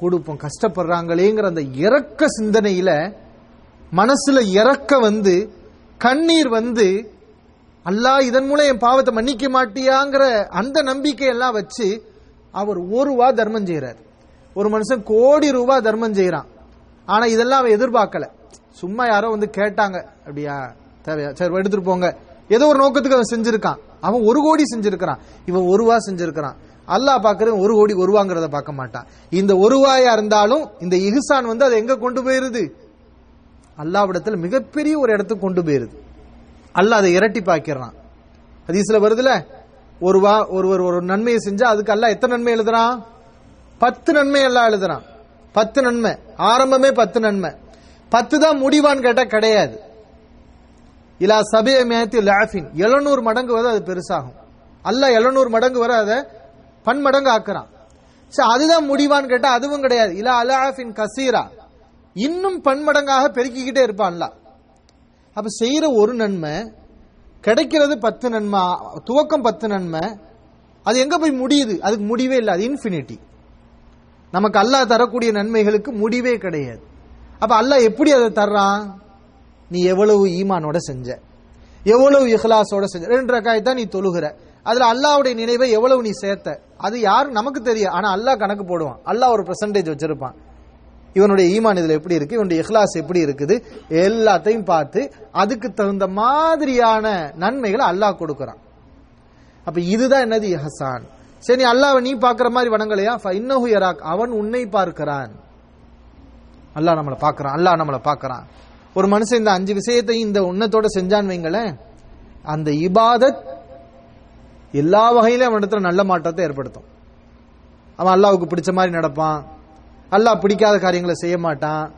கொடுப்போம் கஷ்டப்படுறாங்களேங்கிற அந்த இறக்க சிந்தனையில மனசுல இறக்க வந்து கண்ணீர் வந்து அல்லாஹ் இதன் மூலம் என் பாவத்தை மன்னிக்க மாட்டியாங்கிற அந்த நம்பிக்கையெல்லாம் வச்சு அவர் ஒரு ரூபா தர்மம் செய்யறாரு ஒரு மனுஷன் கோடி ரூபாய் தர்மம் செய்யறான் ஆனா இதெல்லாம் அவன் எதிர்பார்க்கல. சும்மா யாரோ வந்து கேட்டாங்க அப்படியா தேவையா? சரி எடுத்துட்டு போங்க. ஏதோ ஒரு நோக்கத்துக்கு அவன் செஞ்சிருக்கான். அவன் ஒரு கோடி செஞ்சிருக்கிறான். இவன் ஒரு ரூபா செஞ்சிருக்கிறான். அல்லாஹ் பாக்குறது ஒரு கோடி ஒரு ரூபாங்கிறத பார்க்க மாட்டான். இந்த ஒரு ரூபாயா இருந்தாலும் இந்த இஹ்சான் வந்து அதை எங்க கொண்டு போயிருது? அல்லாவிடத்துல மிகப்பெரிய ஒரு இடத்துக்கு கொண்டு போயிருது. அல்லாஹ் அதை இரட்டி பாக்கிறான் ஹதீஸ்ல வருதுல ஒருவா ஒருவர் ஒரு நன்மையை செஞ்சா அதுக்கு அல்ல எத்தனை நன்மை எழுதுறான்? பத்து நன்மை எல்லாம் எழுதுறான். பத்து நன்மை. ஆரம்பமே பத்து நன்மை. பத்து தான் முடிவான்னு கேட்டா கிடையாது. இலா சபைய மேத்தி லாஃபின். எழுநூறு மடங்கு வரை அது பெருசாகும். அல்ல எழுநூறு மடங்கு வரை அதை பன்மடங்கு ஆக்குறான். சரி அதுதான் முடிவான்னு கேட்டா அதுவும் கிடையாது. இலா அலாஃபின் கசீரா. இன்னும் பன்மடங்காக பெருக்கிக்கிட்டே இருப்பான் அப்ப செய்யற ஒரு நன்மை கிடைக்கிறது பத்து நன்மை துவக்கம் பத்து நன்மை அது எங்க போய் முடியுது? அதுக்கு முடிவே இல்லை அது இன்ஃபினிட்டி நமக்கு அல்லாஹ் தரக்கூடிய நன்மைகளுக்கு முடிவே கிடையாது. அப்ப அல்லாஹ் எப்படி அதை தர்றான்? நீ எவ்வளவு ஈமானோட செஞ்ச? எவ்வளவு இஹ்லாஸோட செஞ்ச? ரெண்டு ரக்காய் தான் நீ தொழுகிற. அதுல அல்லாஹ்வுடைய நினைவை எவ்வளவு நீ சேர்த்த? அது யாரும் நமக்கு தெரியும். ஆனா அல்லாஹ் கணக்கு போடுவான். அல்லாஹ் ஒரு பெர்சன்டேஜ் வச்சிருப்பான். இவனுடைய ஈமான் இதில் எப்படி இருக்கு? இவனுடைய இஹ்லாஸ் எப்படி இருக்குது? எல்லாத்தையும் பார்த்து அதுக்கு தகுந்த மாதிரியான நன்மைகளை அல்லாஹ் கொடுக்கறான். அப்ப இதுதான் என்னது இஹசான்? சரி அல்லாவை நீ பார்க்குற மாதிரி வணங்கலையா? இன்னஹு யராக். அவன் உன்னை பார்க்கிறான். அல்லாஹ் நம்மளை பார்க்கறான். அல்லாஹ் நம்மளை பார்க்கறான். ஒரு மனுஷன் இந்த அஞ்சு விஷயத்தையும் இந்த உன்னத்தோட செஞ்சான்னு வைங்களேன். அந்த இபாதத் எல்லா வகையிலும் அவனிடத்துல நல்ல மாற்றத்தை ஏற்படுத்தும். அவன் அல்லாவுக்கு பிடிச்ச மாதிரி நடப்பான். அல்லாஹ் பிடிக்காத காரியங்களை செய்ய மாட்டான்.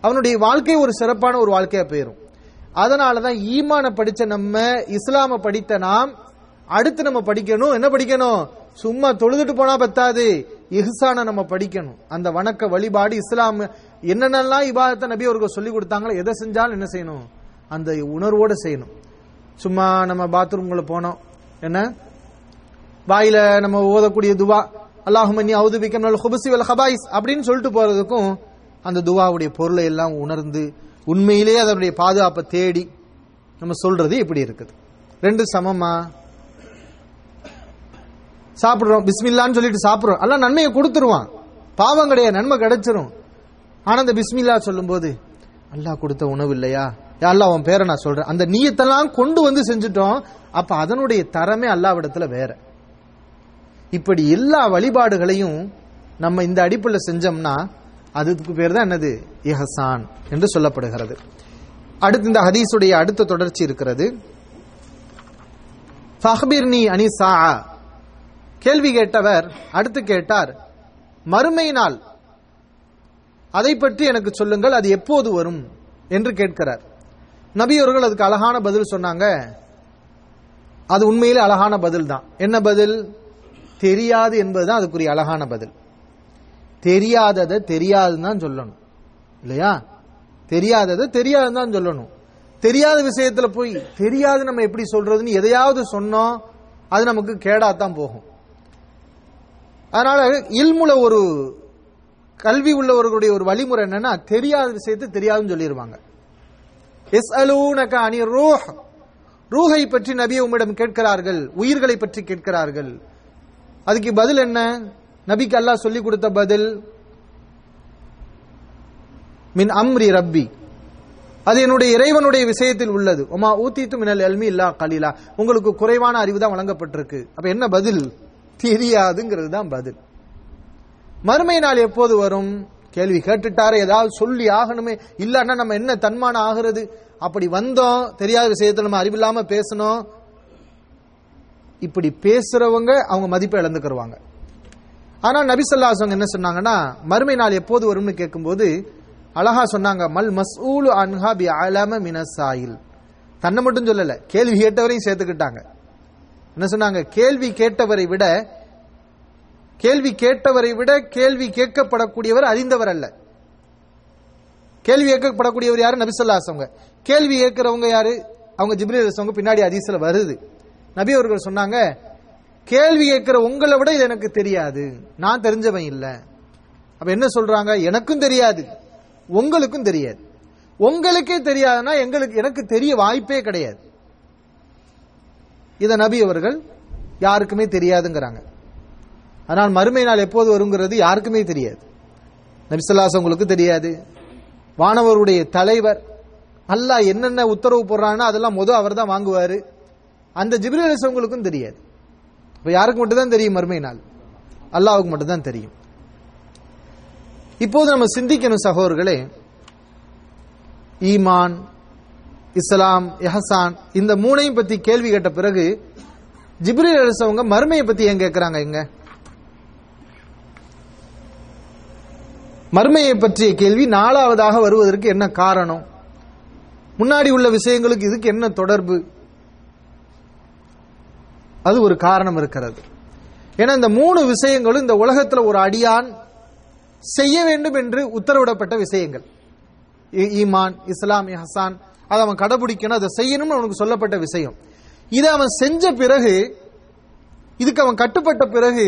அவனுடைய வாழ்க்கை ஒரு சிறப்பான ஒரு வாழ்க்கையா போயிரும். அதனாலதான் ஈமான படிச்ச நம்ம இஸ்லாம படித்த நாம் அடுத்து நம்ம படிக்கணும். என்ன படிக்கணும்? சும்மா தொழுதுட்டு போனா பத்தாது. இஹ்சான நம்ம படிக்கணும். அந்த வணக்க வழிபாடு இஸ்லாம் என்னென்னலாம் இபாதத்தை நபி அவர்கள் சொல்லி கொடுத்தாங்களோ எதை செஞ்சாலும் என்ன செய்யணும்? அந்த உணர்வோட செய்யணும். சும்மா நம்ம பாத்ரூம்குள்ள போனோம். என்ன? வாயில நம்ம ஓதக்கூடிய துவா. அல்லாஹுமன்னி அவுதுபிக்கம் நல் ஹுபசி வல் ஹபாயிஸ் அப்படின்னு சொல்லிட்டு போறதுக்கும் அந்த துவாவுடைய பொருளை எல்லாம் உணர்ந்து உண்மையிலேயே அதனுடைய பாதுகாப்பை தேடி நம்ம சொல்றது எப்படி இருக்குது. ரெண்டு சமமா? சாப்பிடுறோம். பிஸ்மில்லான்னு சொல்லிட்டு சாப்பிடுறோம். எல்லாம் நன்மையை கொடுத்துருவான். பாவம் கிடையாது. நன்மை கிடைச்சிரும். ஆனா அந்த பிஸ்மில்லா சொல்லும்போது அல்லாஹ் கொடுத்த உணவு இல்லையா? அல்லா அல்லாஹ் உன் பேரை நான் சொல்றேன். அந்த நீயத்தெல்லாம் கொண்டு வந்து செஞ்சுட்டோம். அப்ப அதனுடைய தரமே அல்லாவிடத்துல வேற. இப்படி எல்லா வழிபாடுகளையும் நம்ம இந்த அடிப்புல செஞ்சோம்னா அதுக்கு பேர் தான் என்னது? இஹசான் என்று சொல்லப்படுகிறது. அடுத்து இந்த ஹதீஸுடைய அடுத்த தொடர்ச்சி இருக்கிறது. ஃபஹ்பிர்னி அனி சா கேள்வி கேட்டவர் அடுத்து கேட்டார் மறுமை நாள் அதை பற்றி எனக்கு சொல்லுங்கள் அது எப்போது வரும்? என்று கேட்கிறார். நபி அவர்கள் அதுக்கு அழகான பதில் சொன்னாங்க. அது உண்மையிலே அழகான பதில் தான் என்ன பதில்? தெரியாது என்பதுதான் அதுக்குரிய அழகான பதில். தெரியாததை தெரியாதுன்னு தான் சொல்லணும். இல்லையா? தெரியாததை தெரியாதுன்னு தான் சொல்லணும். தெரியாத விஷயத்துல போய் தெரியாது நம்ம எப்படி சொல்றதுன்னு எதையாவது சொன்னோம் அது நமக்கு கேடாத்தான் போகும். அதனால இல்முல ஒரு கல்வி உள்ளவர்களுடைய ஒரு வழிமுறை என்னன்னா தெரியாத விஷயத்தை தெரியாதுன்னு சொல்லிடுவாங்க எஸ் அலூனக அணி ரூஹ். ரூஹை பற்றி நபி உம்மிடம் கேட்கிறார்கள் உயிர்களை பற்றி கேட்கிறார்கள். அதுக்கு பதில் என்ன? நபிக்கு அல்லாஹ் சொல்லி கொடுத்த பதில் மின் அம்ரி ரப்பி. அது என்னுடைய இறைவனுடைய விஷயத்தில் உள்ளது. உமா ஊத்தித்து மினல் எல்மி இல்லா கலீலா. உங்களுக்கு குறைவான அறிவு தான் வழங்கப்பட்டிருக்கு. அப்ப என்ன பதில்? தெரியாதுங்கிறது தான் பதில். மறுமை நாள் எப்போது வரும்? கேள்வி கேட்டுட்டாரு ஏதாவது சொல்லி ஆகணுமே. இல்லன்னா நம்ம என்ன தன்மானம் ஆகிறது? அப்படி வந்தோம் தெரியாத விஷயத்துல நம்ம அறிவில்லாம பேசணும் இப்படி பேசுறவங்க அவங்க மதிப்பை இழந்துக்கிருவாங்க. ஆனா நபிசல்லாசவங்க என்ன சொன்னாங்கன்னா மறுமை நாள் எப்போது வரும்னு கேட்கும்போது அழகா சொன்னாங்க மல் மஸ்ஊலு அன்ஹா பி அலம மினசாயில் தன்னை மட்டும் சொல்லல கேள்வி கேட்டவரையும் சேர்த்துக்கிட்டாங்க. என்ன சொன்னாங்க? கேள்வி கேட்டவரை விட கேள்வி கேட்டவரை விட கேள்வி கேட்கப்படக்கூடியவர் அறிந்தவர் அல்ல. கேள்வி கேட்கப்படக்கூடியவர் யாரு? நபிசல்லாசவங்க கேள்வி கேட்கிறவங்க யாரு? அவங்க ஜிப்ரி பின்னாடி அதிசல வருது. நபி அவர்கள் சொன்னாங்க கேள்வி கேட்கிற உங்களை விட இது எனக்கு தெரியாது. நான் தெரிஞ்சவன் இல்லை. அப்ப என்ன சொல்றாங்க? எனக்கும் தெரியாது. உங்களுக்கும் தெரியாது. உங்களுக்கே தெரியாதுன்னா எங்களுக்கு எனக்கு தெரிய வாய்ப்பே கிடையாது. இத நபி அவர்கள் யாருக்குமே தெரியாதுங்கிறாங்க. ஆனால் மறுமை நாள் எப்போது வருங்கிறது யாருக்குமே தெரியாது. நபிசல்லாஸ் உங்களுக்கு தெரியாது. வானவருடைய தலைவர் அல்லாஹ் என்னென்ன உத்தரவு போடுறாங்கன்னா அதெல்லாம் மொதல் அவர் தான் வாங்குவாரு. அந்த ஜிப்ரி உங்களுக்கும் தெரியாது. இப்போ யாருக்கு மட்டும் தான் தெரியும் மறுமை நாள்? அல்லாவுக்கு மட்டும் தான் தெரியும். இப்போது நம்ம சிந்திக்கணும் சகோதரர்களே ஈமான் இஸ்லாம் எஹசான் இந்த மூணையும் பத்தி கேள்வி கேட்ட பிறகு ஜிப்ரி அலிசவங்க மறுமையை பத்தி ஏன் கேட்கறாங்க இங்க? மறுமையை பற்றிய கேள்வி நாலாவதாக வருவதற்கு என்ன காரணம்? முன்னாடி உள்ள விஷயங்களுக்கு இதுக்கு என்ன தொடர்பு? அது ஒரு காரணம் இருக்கிறது. ஏன்னா இந்த மூணு விஷயங்களும் இந்த உலகத்தில் ஒரு அடியான் செய்ய வேண்டும் என்று உத்தரவிடப்பட்ட விஷயங்கள். ஈமான் இஸ்லாம் ஹசான் அதை அவன் கடைபிடிக்கணும் அதை செய்யணும்னு அவனுக்கு சொல்லப்பட்ட விஷயம். இதை அவன் செஞ்ச பிறகு இதுக்கு அவன் கட்டுப்பட்ட பிறகு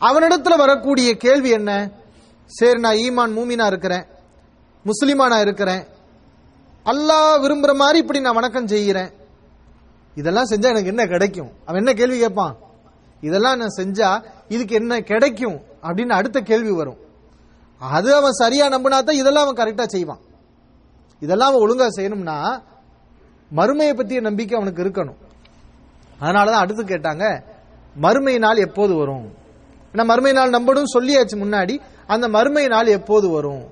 அவனிடத்துல வரக்கூடிய கேள்வி என்ன? சரி நான் ஈமான் மூமினா இருக்கிறேன் முஸ்லிமா நான் இருக்கிறேன் அல்லாஹ் விரும்புற மாதிரி இப்படி நான் வணக்கம் செய்கிறேன் இதெல்லாம் செஞ்சா எனக்கு என்ன கிடைக்கும்? அவன் என்ன கேள்வி கேட்பான்? இதெல்லாம் நான் செஞ்சா இதுக்கு என்ன கிடைக்கும்? அப்படின்னு அடுத்த கேள்வி வரும். அது அவன் சரியா நம்பினா தான் இதெல்லாம் அவன் கரெக்டா செய்வான். இதெல்லாம் அவன் ஒழுங்கா செய்யணும்னா மறுமையை பத்திய நம்பிக்கை அவனுக்கு இருக்கணும். அதனாலதான் அடுத்து கேட்டாங்க மறுமை நாள் எப்போது வரும்? ஏன்னா மறுமை நாள் நம்பணும் சொல்லியாச்சு முன்னாடி அந்த மறுமை நாள் எப்போது வரும்?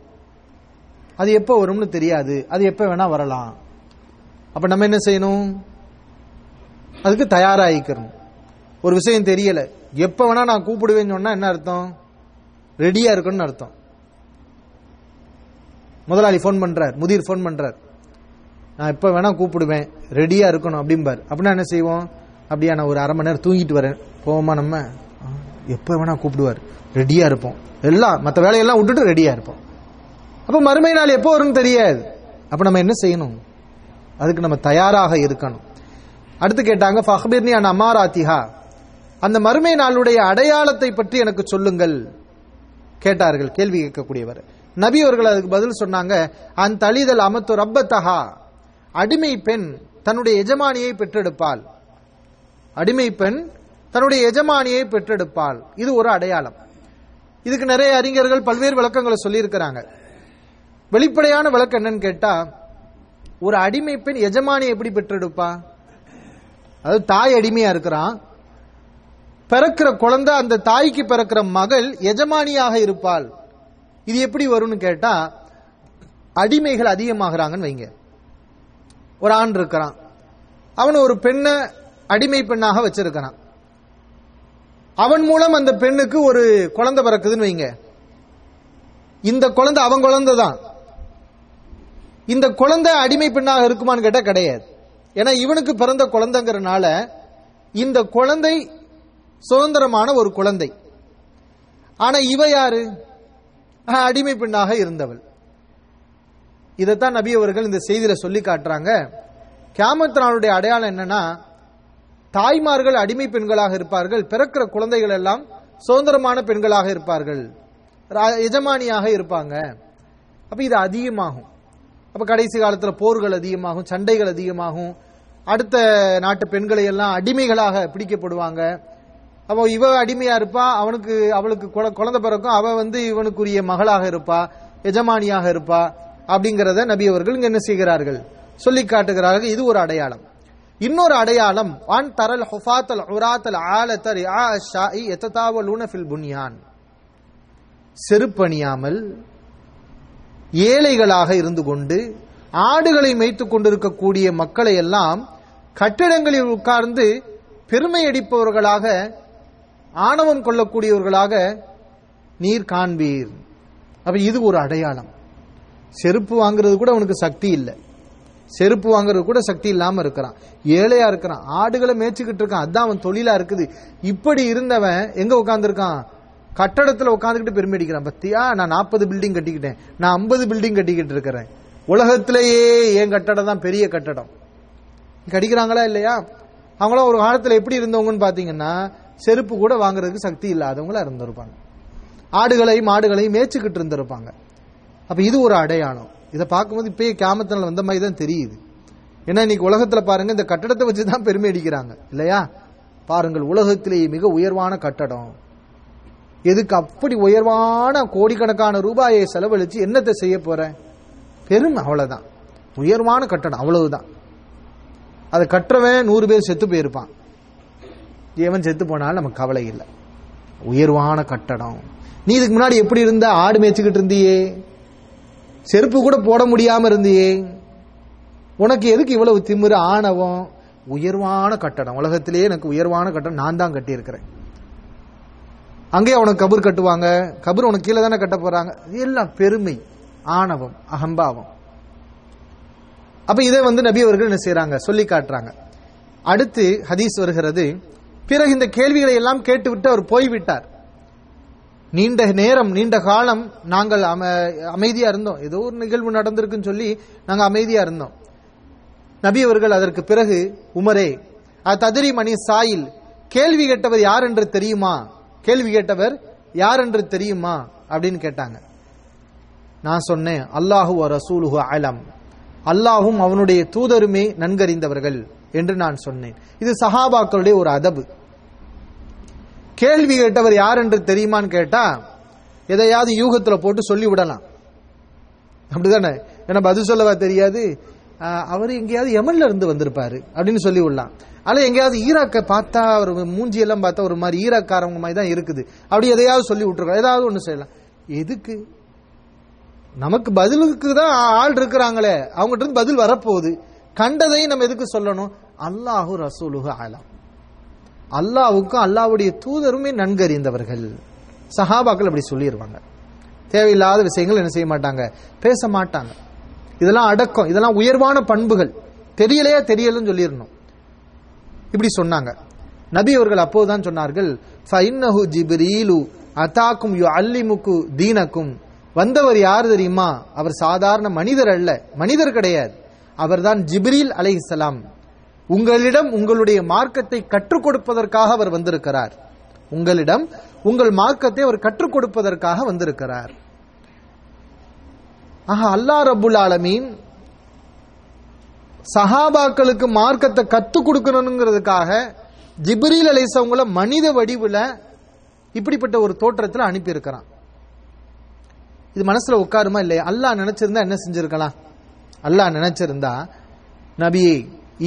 அது எப்போ வரும்னு தெரியாது. அது எப்போ வேணா வரலாம். அப்ப நம்ம என்ன செய்யணும்? அதுக்கு தயாராகிக்கணும் ஒரு விஷயம் தெரியல. எப்ப வேணா நான் கூப்பிடுவேன்னு சொன்னா என்ன அர்த்தம்? ரெடியா இருக்கணும்னு அர்த்தம். முதலாளி ஃபோன் பண்றார். முதிர் ஃபோன் பண்றார். நான் எப்ப வேணா கூப்பிடுவேன். ரெடியா இருக்கணும் அப்படிம்பார். அப்படின்னா என்ன செய்வோம்? அப்படியா நான் ஒரு அரை மணி நேரம் தூங்கிட்டு வரேன். போவோமா நம்ம? எப்போ எப்ப வேணா கூப்பிடுவார். ரெடியா இருப்போம். எல்லாம் மற்ற வேலையெல்லாம் விட்டுட்டு ரெடியா இருப்போம். அப்ப மறுமை நாள் எப்போ வரும்னு தெரியாது. அப்ப நம்ம என்ன செய்யணும்? அதுக்கு நம்ம தயாராக இருக்கணும். அடுத்து கேட்டாங்க ஃபஹ்பிர்னி அன் அமாராத்திஹா. அந்த மறுமை நாளுடைய அடையாளத்தை பற்றி எனக்கு சொல்லுங்கள். கேட்டார்கள் கேள்வி கேட்கக்கூடியவர். நபி அவர்கள் அதுக்கு பதில் சொன்னாங்க அன் தலிதல் அமத்து ரப்பத்தஹா. அடிமை பெண் தன்னுடைய எஜமானியை பெற்றெடுப்பாள். அடிமை பெண் தன்னுடைய எஜமானியை பெற்றெடுப்பாள். இது ஒரு அடையாளம். இதுக்கு நிறைய அறிஞர்கள் பல்வேறு விளக்கங்களை சொல்லியிருக்கிறாங்க. வெளிப்படையான விளக்கம் என்னன்னு கேட்டா ஒரு அடிமை பெண் எஜமானியை எப்படி பெற்றெடுப்பா? அதாவது தாய் அடிமையா இருக்கிறான். பிறக்கிற குழந்தை அந்த தாய்க்கு பிறக்கிற மகள் எஜமானியாக இருப்பாள். இது எப்படி வரும்னு கேட்டா அடிமைகள் அதிகமாகறாங்கன்னு வைங்க. ஒரு ஆண் இருக்கிறான். அவன் ஒரு பெண்ணை அடிமை பெண்ணாக வச்சிருக்கிறான். அவன் மூலம் அந்த பெண்ணுக்கு ஒரு குழந்தை பிறக்குதுன்னு வைங்க. இந்த குழந்தை அவன் குழந்தை தான் இந்த குழந்தை அடிமை பெண்ணாக இருக்குமான்னு கேட்டா கிடையாது. ஏன்னா இவனுக்கு பிறந்த குழந்தைங்கிறனால இந்த குழந்தை சுதந்திரமான ஒரு குழந்தை. ஆனா இவ யாரு? அடிமை பெண்ணாக இருந்தவள். இதைத்தான் நபி அவர்கள் இந்த செய்தியில சொல்லி காட்டுறாங்க. கியாமத்தினாளுடைய அடையாளம் என்னன்னா தாய்மார்கள் அடிமை பெண்களாக இருப்பார்கள் பிறக்கிற குழந்தைகள் எல்லாம் சுதந்திரமான பெண்களாக இருப்பார்கள் ரா- எஜமானியாக இருப்பாங்க. அப்ப இது அதிகமாகும். அப்ப கடைசி காலத்துல போர்கள் அதிகமாகும் சண்டைகள் அதிகமாகும். அடுத்த நாட்டு பெண்களை எல்லாம் அடிமைகளாக பிடிக்கப்படுவாங்க. அப்போ இவ அடிமையா இருப்பா அவனுக்கு அவளுக்கு குழந்தை பிறக்கும் அவ வந்து இவனுக்குரிய மகளாக இருப்பா எஜமானியாக இருப்பா அப்படிங்கறத நபி அவர்கள் இங்க என்ன செய்கிறார்கள்? சொல்லி காட்டுகிறார்கள். இது ஒரு அடையாளம். இன்னொரு அடையாளம் வான் தரல் ஹுஃபாத்தல் உராத்தல் ஆலத்தர் ஆ ஷாஇ எத்ததாவலூன ஃபில் புனியான். செருப்பணியாமல் ஏழைகளாக இருந்து கொண்டு ஆடுகளை மேய்த்துக் கொண்டிருக்கக்கூடிய மக்களை எல்லாம் கட்டிடங்களில் உட்கார்ந்து பெருமை அடிப்பவர்களாக ஆணவம் கொள்ளக்கூடியவர்களாக நீர் காண்பீர். அப்ப இது ஒரு அடையாளம். செருப்பு வாங்குறது கூட அவனுக்கு சக்தி இல்லை. செருப்பு வாங்குறது கூட சக்தி இல்லாம இருக்கிறான். ஏழையா இருக்கிறான். ஆடுகளை மேய்ச்சிக்கிட்டு இருக்கான். அதான் அவன் தொழிலா இருக்குது. இப்படி இருந்தவன் எங்க உட்கார்ந்திருக்கான்? கட்டடத்துல உட்காந்துக்கிட்டு பெருமை அடிக்கிறான். பத்தியா நான் நாற்பது பில்டிங் கட்டிக்கிட்டேன். நான் ஐம்பது பில்டிங் கட்டிக்கிட்டு இருக்கிறேன். உலகத்திலேயே என் கட்டடம் தான் பெரிய கட்டடம். கடிக்கிறாங்களா இல்லையா? அவங்களாம் ஒரு காலத்தில் எப்படி இருந்தவங்கன்னு பாத்தீங்கன்னா செருப்பு கூட வாங்குறதுக்கு சக்தி இல்லாதவங்களா இருந்திருப்பாங்க. ஆடுகளை மாடுகளையும் மேய்ச்சிக்கிட்டு இருந்திருப்பாங்க. அப்ப இது ஒரு அடையாளம். இதை பார்க்கும்போது இப்பயே கியாமத்தில் வந்த மாதிரி தான் தெரியுது. ஏன்னா இன்னைக்கு உலகத்துல பாருங்க இந்த கட்டடத்தை வச்சு தான் பெருமை அடிக்கிறாங்க. இல்லையா? பாருங்கள் உலகத்திலேயே மிக உயர்வான கட்டடம். எதுக்கு அப்படி உயர்வான கோடிக்கணக்கான ரூபாயை செலவழிச்சு என்னத்தை செய்ய போற? பெரும் அவ்வளவுதான். உயர்வான கட்டடம் அவ்வளவுதான். அதை கட்டுறவன் நூறு பேர் செத்து போயிருப்பான். ஏவன் செத்து போனாலும் நமக்கு கவலை இல்லை. உயர்வான கட்டடம் நீ இதுக்கு முன்னாடி எப்படி இருந்த? ஆடு மேய்ச்சிக்கிட்டு இருந்தியே. செருப்பு கூட போட முடியாம இருந்தியே. உனக்கு எதுக்கு இவ்வளவு திமிரு ஆணவம்? உயர்வான கட்டடம் உலகத்திலேயே எனக்கு உயர்வான கட்டடம் நான் தான் கட்டியிருக்கிறேன். அங்கே உனக்கு கபூர் கட்டுவாங்க. கபூர் உனக்கு கீழே தானே கட்ட போறாங்க. இது எல்லாம் பெருமை ஆணவம் அகம்பாவம். அப்ப இதை வந்து நபி அவர்கள் என்ன செய்யறாங்க சொல்லி காட்டுறாங்க. அடுத்து ஹதீஸ் வருகிறது பிறகு இந்த கேள்விகளை எல்லாம் கேட்டுவிட்டு அவர் போய்விட்டார். நீண்ட நேரம் நீண்ட காலம் நாங்கள் அமைதியா இருந்தோம். ஏதோ ஒரு நிகழ்வு நடந்திருக்குன்னு சொல்லி நாங்கள் அமைதியா இருந்தோம். நபி அவர்கள் அதற்கு பிறகு உமரே ததிரி மணி சாயில் கேள்வி கேட்டவர் யார் என்று தெரியுமா? கேள்வி கேட்டவர் யார் என்று தெரியுமா? அப்படின்னு கேட்டாங்க. நான் சொன்னேன் அல்லாஹு ரசூலுஹு அலம். அல்லாஹும் அவனுடைய தூதருமே நன்கறிந்தவர்கள் என்று நான் சொன்னேன். இது சஹாபாக்களுடைய ஒரு அதபு. கேள்வி கேட்டவர் யார் என்று தெரியுமான்னு கேட்டா எதையாவது யூகத்துல போட்டு சொல்லி விடலாம் அப்படிதானே? ஏன்னா பதில் சொல்லவா தெரியாது? அவர் எங்கேயாவது எமன்ல இருந்து வந்திருப்பாரு அப்படின்னு சொல்லி விடலாம் அல்ல எங்கேயாவது ஈராக்க பார்த்தா ஒரு மூஞ்சி எல்லாம் பார்த்தா ஒரு மாதிரி ஈராக்காரவங்க மாதிரி தான் இருக்குது. அப்படி எதையாவது சொல்லி விட்டுருக்கோம் ஏதாவது ஒன்று செய்யலாம். எதுக்கு? நமக்கு பதிலுக்கு தான் ஆள் இருக்கிறாங்களே. அவங்ககிட்ட இருந்து பதில் வரப்போகுது. கண்டதையும் நம்ம எதுக்கு சொல்லணும்? அல்லாஹு ரசூலுக ஆலாம் அல்லாவுக்கும் அல்லாஹ்வுடைய தூதருமே நன்கறிந்தவர்கள். சஹாபாக்கள் அப்படி சொல்லிடுவாங்க தேவையில்லாத விஷயங்கள் என்ன செய்ய மாட்டாங்க? பேச மாட்டாங்க. இதெல்லாம் அடக்கம் இதெல்லாம் உயர்வான பண்புகள். தெரியலையா தெரியலன்னு சொல்லிடணும். இப்படி சொன்னாங்க. நபி அவர்கள் அப்போதுதான் சொன்னார்கள் ஃபைன்னஹு ஜிப்ரீலு அதாக்கும் யு அல்லிமுக்கு தீனக்கும். வந்தவர் யார் தெரியுமா? அவர் சாதாரண மனிதர் அல்ல. மனிதர் கிடையாது. அவர்தான் ஜிப்ரீல் அலைஹிஸ்ஸலாம் உங்களிடம் உங்களுடைய மார்க்கத்தை கற்றுக் கொடுப்பதற்காக அவர் வந்திருக்கிறார். உங்களிடம் உங்கள் மார்க்கத்தை அவர் கற்றுக் கொடுப்பதற்காக வந்திருக்கிறார். ஆஹா அல்லாஹ் ரபுல் ஆலமீன் சஹாபாக்களுக்கு மார்க்கத்தை கத்து கொடுக்கணுங்கிறதுக்காக ஜிப்ரீல் அலைசவங்கள மனித வடிவுல இப்படிப்பட்ட ஒரு தோற்றத்தில் அனுப்பியிருக்கிறான். இது மனசுல உட்காருமா இல்லையா? அல்லாஹ் நினைச்சிருந்தா என்ன செஞ்சிருக்கலாம்? அல்லாஹ் நினைச்சிருந்தா நபியே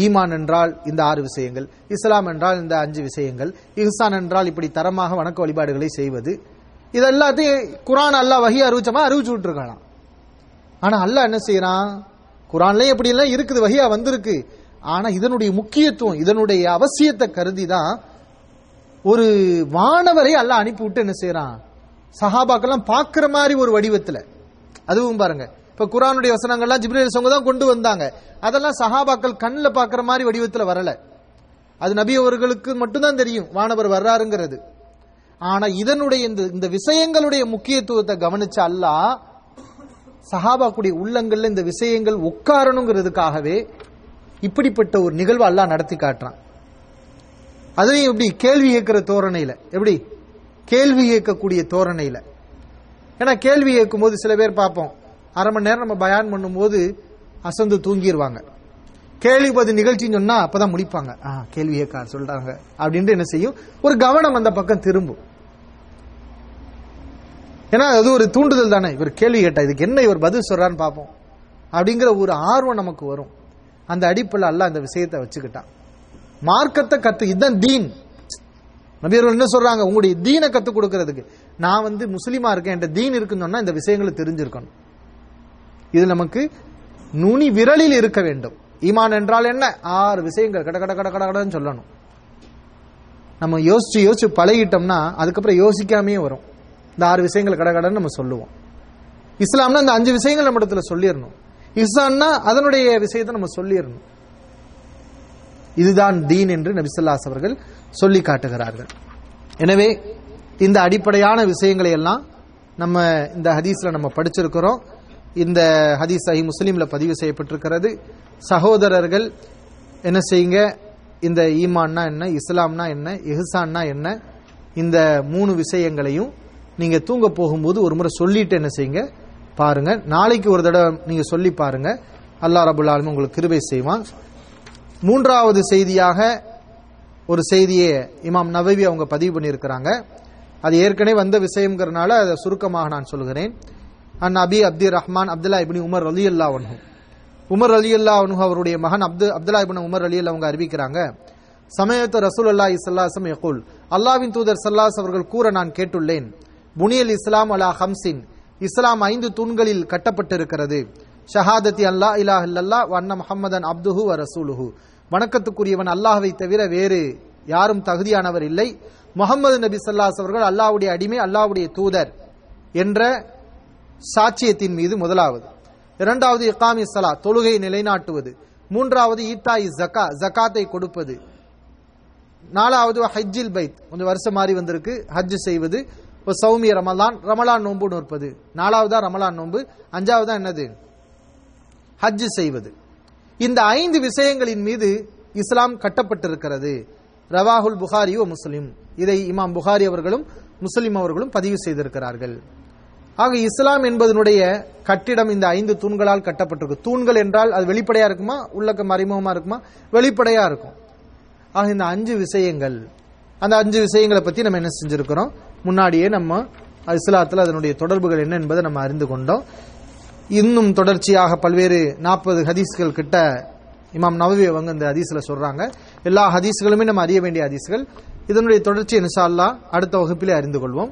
ஈமான் என்றால் இந்த ஆறு விஷயங்கள் இஸ்லாம் என்றால் இந்த அஞ்சு விஷயங்கள் இஹ்சான் என்றால் இப்படி தரமாக வணக்க வழிபாடுகளை செய்வது இதெல்லாத்தையும் குரான் அல்லாஹ் வகி அறிவிச்சமா அறிவிச்சு விட்டுருக்கலாம். ஆனா அல்லாஹ் என்ன செய்யறான்? குரான்லயும் எப்படி எல்லாம் இருக்குது வகையா வந்திருக்கு. ஆனா இதனுடைய முக்கியத்துவம் இதனுடைய அவசியத்தை கருதி தான் ஒரு வானவரை அல்லாஹ் அனுப்பி விட்டு என்ன செய்யறான்? சஹாபாக்கெல்லாம் பார்க்குற மாதிரி ஒரு வடிவத்துல. அதுவும் பாருங்க. இப்ப குரானுடைய வசனங்கள்லாம் ஜிப்ரேல் சங்க தான் கொண்டு வந்தாங்க. அதெல்லாம் சஹாபாக்கள் கண்ணில் பார்க்குற மாதிரி வடிவத்துல வரல. அது நபி அவர்களுக்கு மட்டும்தான் தெரியும் வானவர் வர்றாருங்கிறது. ஆனா இதனுடைய இந்த இந்த விஷயங்களுடைய முக்கியத்துவத்தை கவனிச்ச அல்லாஹ் சஹாபாக்குடைய உள்ளங்கள்ல இந்த விஷயங்கள் உட்காரணுங்கிறதுக்காகவே இப்படிப்பட்ட ஒரு நிகழ்வு அல்லாஹ் நடத்தி காட்டுறான். அதையும் எப்படி? கேள்வி கேட்கிற தோரணையில. எப்படி? கேள்வி கேட்கக்கூடிய தோரணையில. ஏன்னா கேள்வி கேட்கும் போது சில பேர் பார்ப்போம். அரை மணி நேரம் நம்ம பயான் பண்ணும்போது அசந்து தூங்கிடுவாங்க கேள்வி பதில் நிகழ்ச்சின்னு சொன்னா அப்பதான் முடிப்பாங்க. ஆ கேள்வி கேட்க சொல்றாங்க. அப்படின்ட்டு என்ன செய்யும்? ஒரு கவனம் அந்த பக்கம் திரும்பும். ஏன்னா அது ஒரு தூண்டுதல் தானே. இவர் கேள்வி கேட்டா இதுக்கு என்ன இவர் பதில் சொல்றான்னு பார்ப்போம். அப்படிங்கிற ஒரு ஆர்வம் நமக்கு வரும். அந்த அடிப்பில் அல்ல அந்த விஷயத்தை வச்சுக்கிட்டான் மார்க்கத்தை கத்து இதுதான் தீன். நபியர்கள் என்ன சொல்றாங்க? உங்களுடைய தீனை கத்து கொடுக்கறதுக்கு. நான் வந்து முஸ்லீமா இருக்கேன் என்ற தீன் இருக்குன்னு இந்த விஷயங்களை தெரிஞ்சிருக்கணும். இது நமக்கு நுனி விரலில் இருக்க வேண்டும். ஈமான் என்றால் என்ன? ஆறு விஷயங்கள். கட கட கட கட கடன்னு சொல்லணும். நம்ம யோசிச்சு யோசிச்சு பழகிட்டோம்னா அதுக்கப்புறம் யோசிக்காமே வரும். இந்த ஆறு விஷயங்கள் கடகடன்னு நம்ம சொல்லுவோம். இஸ்லாம்னா இந்த அஞ்சு விஷயங்கள் நம்ம இடத்துல சொல்லிடணும் இஸ்லாம்னா அதனுடைய விஷயத்தை நம்ம சொல்லிடணும் இதுதான் தீன் என்று நபிசல்லாஸ் அவர்கள் சொல்லி காட்டுகிறார்கள். எனவே இந்த அடிப்படையான விஷயங்களை எல்லாம் நம்ம இந்த ஹதீஸ்ல நம்ம படிச்சிருக்கிறோம். இந்த ஹதீஸ் சஹி முஸ்லீம்ல பதிவு செய்யப்பட்டிருக்கிறது. சகோதரர்கள் என்ன செய்யுங்க? இந்த ஈமான்னா என்ன? இஸ்லாம்னா என்ன? இஹ்சான்னா என்ன? இந்த மூணு விஷயங்களையும் நீங்க தூங்க போகும்போது ஒரு முறை சொல்லிட்டு என்ன செய்யுங்க? பாருங்க. நாளைக்கு ஒரு தடவை நீங்க சொல்லி பாருங்க. அல்லாஹ் ரபுல் ஆலமீன் உங்களுக்கு கிருபை செய்வான். மூன்றாவது செய்தியாக ஒரு செய்தியை இமாம் நவவி அவங்க பதிவு பண்ணியிருக்கிறாங்க. அது ஏற்கனவே வந்த விஷயம்ங்கிறனால அதை சுருக்கமாக நான் சொல்கிறேன். அன் அபி அப்தி ரஹ்மான் அப்துல்லா இப்னி உமர் அலி அல்லா ஒன்ஹு உமர் அலி அல்லா ஒன்ஹு அவருடைய மகன் அப்து அப்துல்லா இப்னு உமர் அலி அல்லா அவங்க அறிவிக்கிறாங்க. சமயத்து ரசூல் அல்லா இசல்லாசம் யகுல் அல்லாவின் தூதர் சல்லாஸ் அவர்கள் கூற நான் கேட்டுள்ளேன். புனியல் இஸ்லாம் அலா ஹம்சின். இஸ்லாம் ஐந்து தூண்களில் கட்டப்பட்டிருக்கிறது. ஷஹாதத்தி அல்லா இலா இல்லல்லா வண்ண முஹம்மதன் அப்துஹு வ ரசூலுஹு. வணக்கத்துக்குரியவன் அல்லாஹவை தவிர வேறு யாரும் தகுதியானவர் இல்லை. முகமது நபி சல்லாஸ் அவர்கள் அல்லாவுடைய அடிமை அல்லாவுடைய தூதர் என்ற சாட்சியத்தின் மீது முதலாவது. இரண்டாவது இக்காமி சலா தொழுகை நிலைநாட்டுவது. மூன்றாவது ஈத்தாய் ஜக்கா ஜக்காத்தை கொடுப்பது. நாலாவது ஹஜ்ஜில் பைத் கொஞ்சம் வருஷம் மாறி வந்திருக்கு. ஹஜ் செய்வது. இப்போ சௌமிய ரமலான் ரமலான் நோன்புன்னு இருப்பது. நாலாவதா ரமலான் நோன்பு அஞ்சாவதா என்னது? ஹஜ் செய்வது. இந்த ஐந்து விஷயங்களின் மீது இஸ்லாம் கட்டப்பட்டிருக்கிறது. ரவாஹுல் புகாரி ஓ முஸ்லிம். இதை இமாம் புகாரி அவர்களும் முஸ்லிம் அவர்களும் பதிவு செய்திருக்கிறார்கள். ஆக இஸ்லாம் என்பதனுடைய கட்டிடம் இந்த ஐந்து தூண்களால் கட்டப்பட்டிருக்கு. தூண்கள் என்றால் அது வெளிப்படையா இருக்குமா? உள்ளக்க மறைமுகமா இருக்குமா? வெளிப்படையா இருக்கும். ஆக இந்த அஞ்சு விஷயங்கள் அந்த அஞ்சு விஷயங்களை பத்தி நம்ம என்ன செஞ்சிருக்கிறோம்? முன்னாடியே நம்ம இஸ்லாத்தில் அதனுடைய தொடர்புகள் என்ன என்பதை நம்ம அறிந்து கொண்டோம். இன்னும் தொடர்ச்சியாக பல்வேறு நாற்பது ஹதீஸ்கள் கிட்ட இமாம் நவவி அவங்க இந்த ஹதீஸில் சொல்றாங்க. எல்லா ஹதீஸ்களுமே நம்ம அறிய வேண்டிய ஹதீஸ்கள். இதனுடைய தொடர்ச்சி இன்ஷா அடுத்த வகுப்பிலே அறிந்து கொள்வோம்.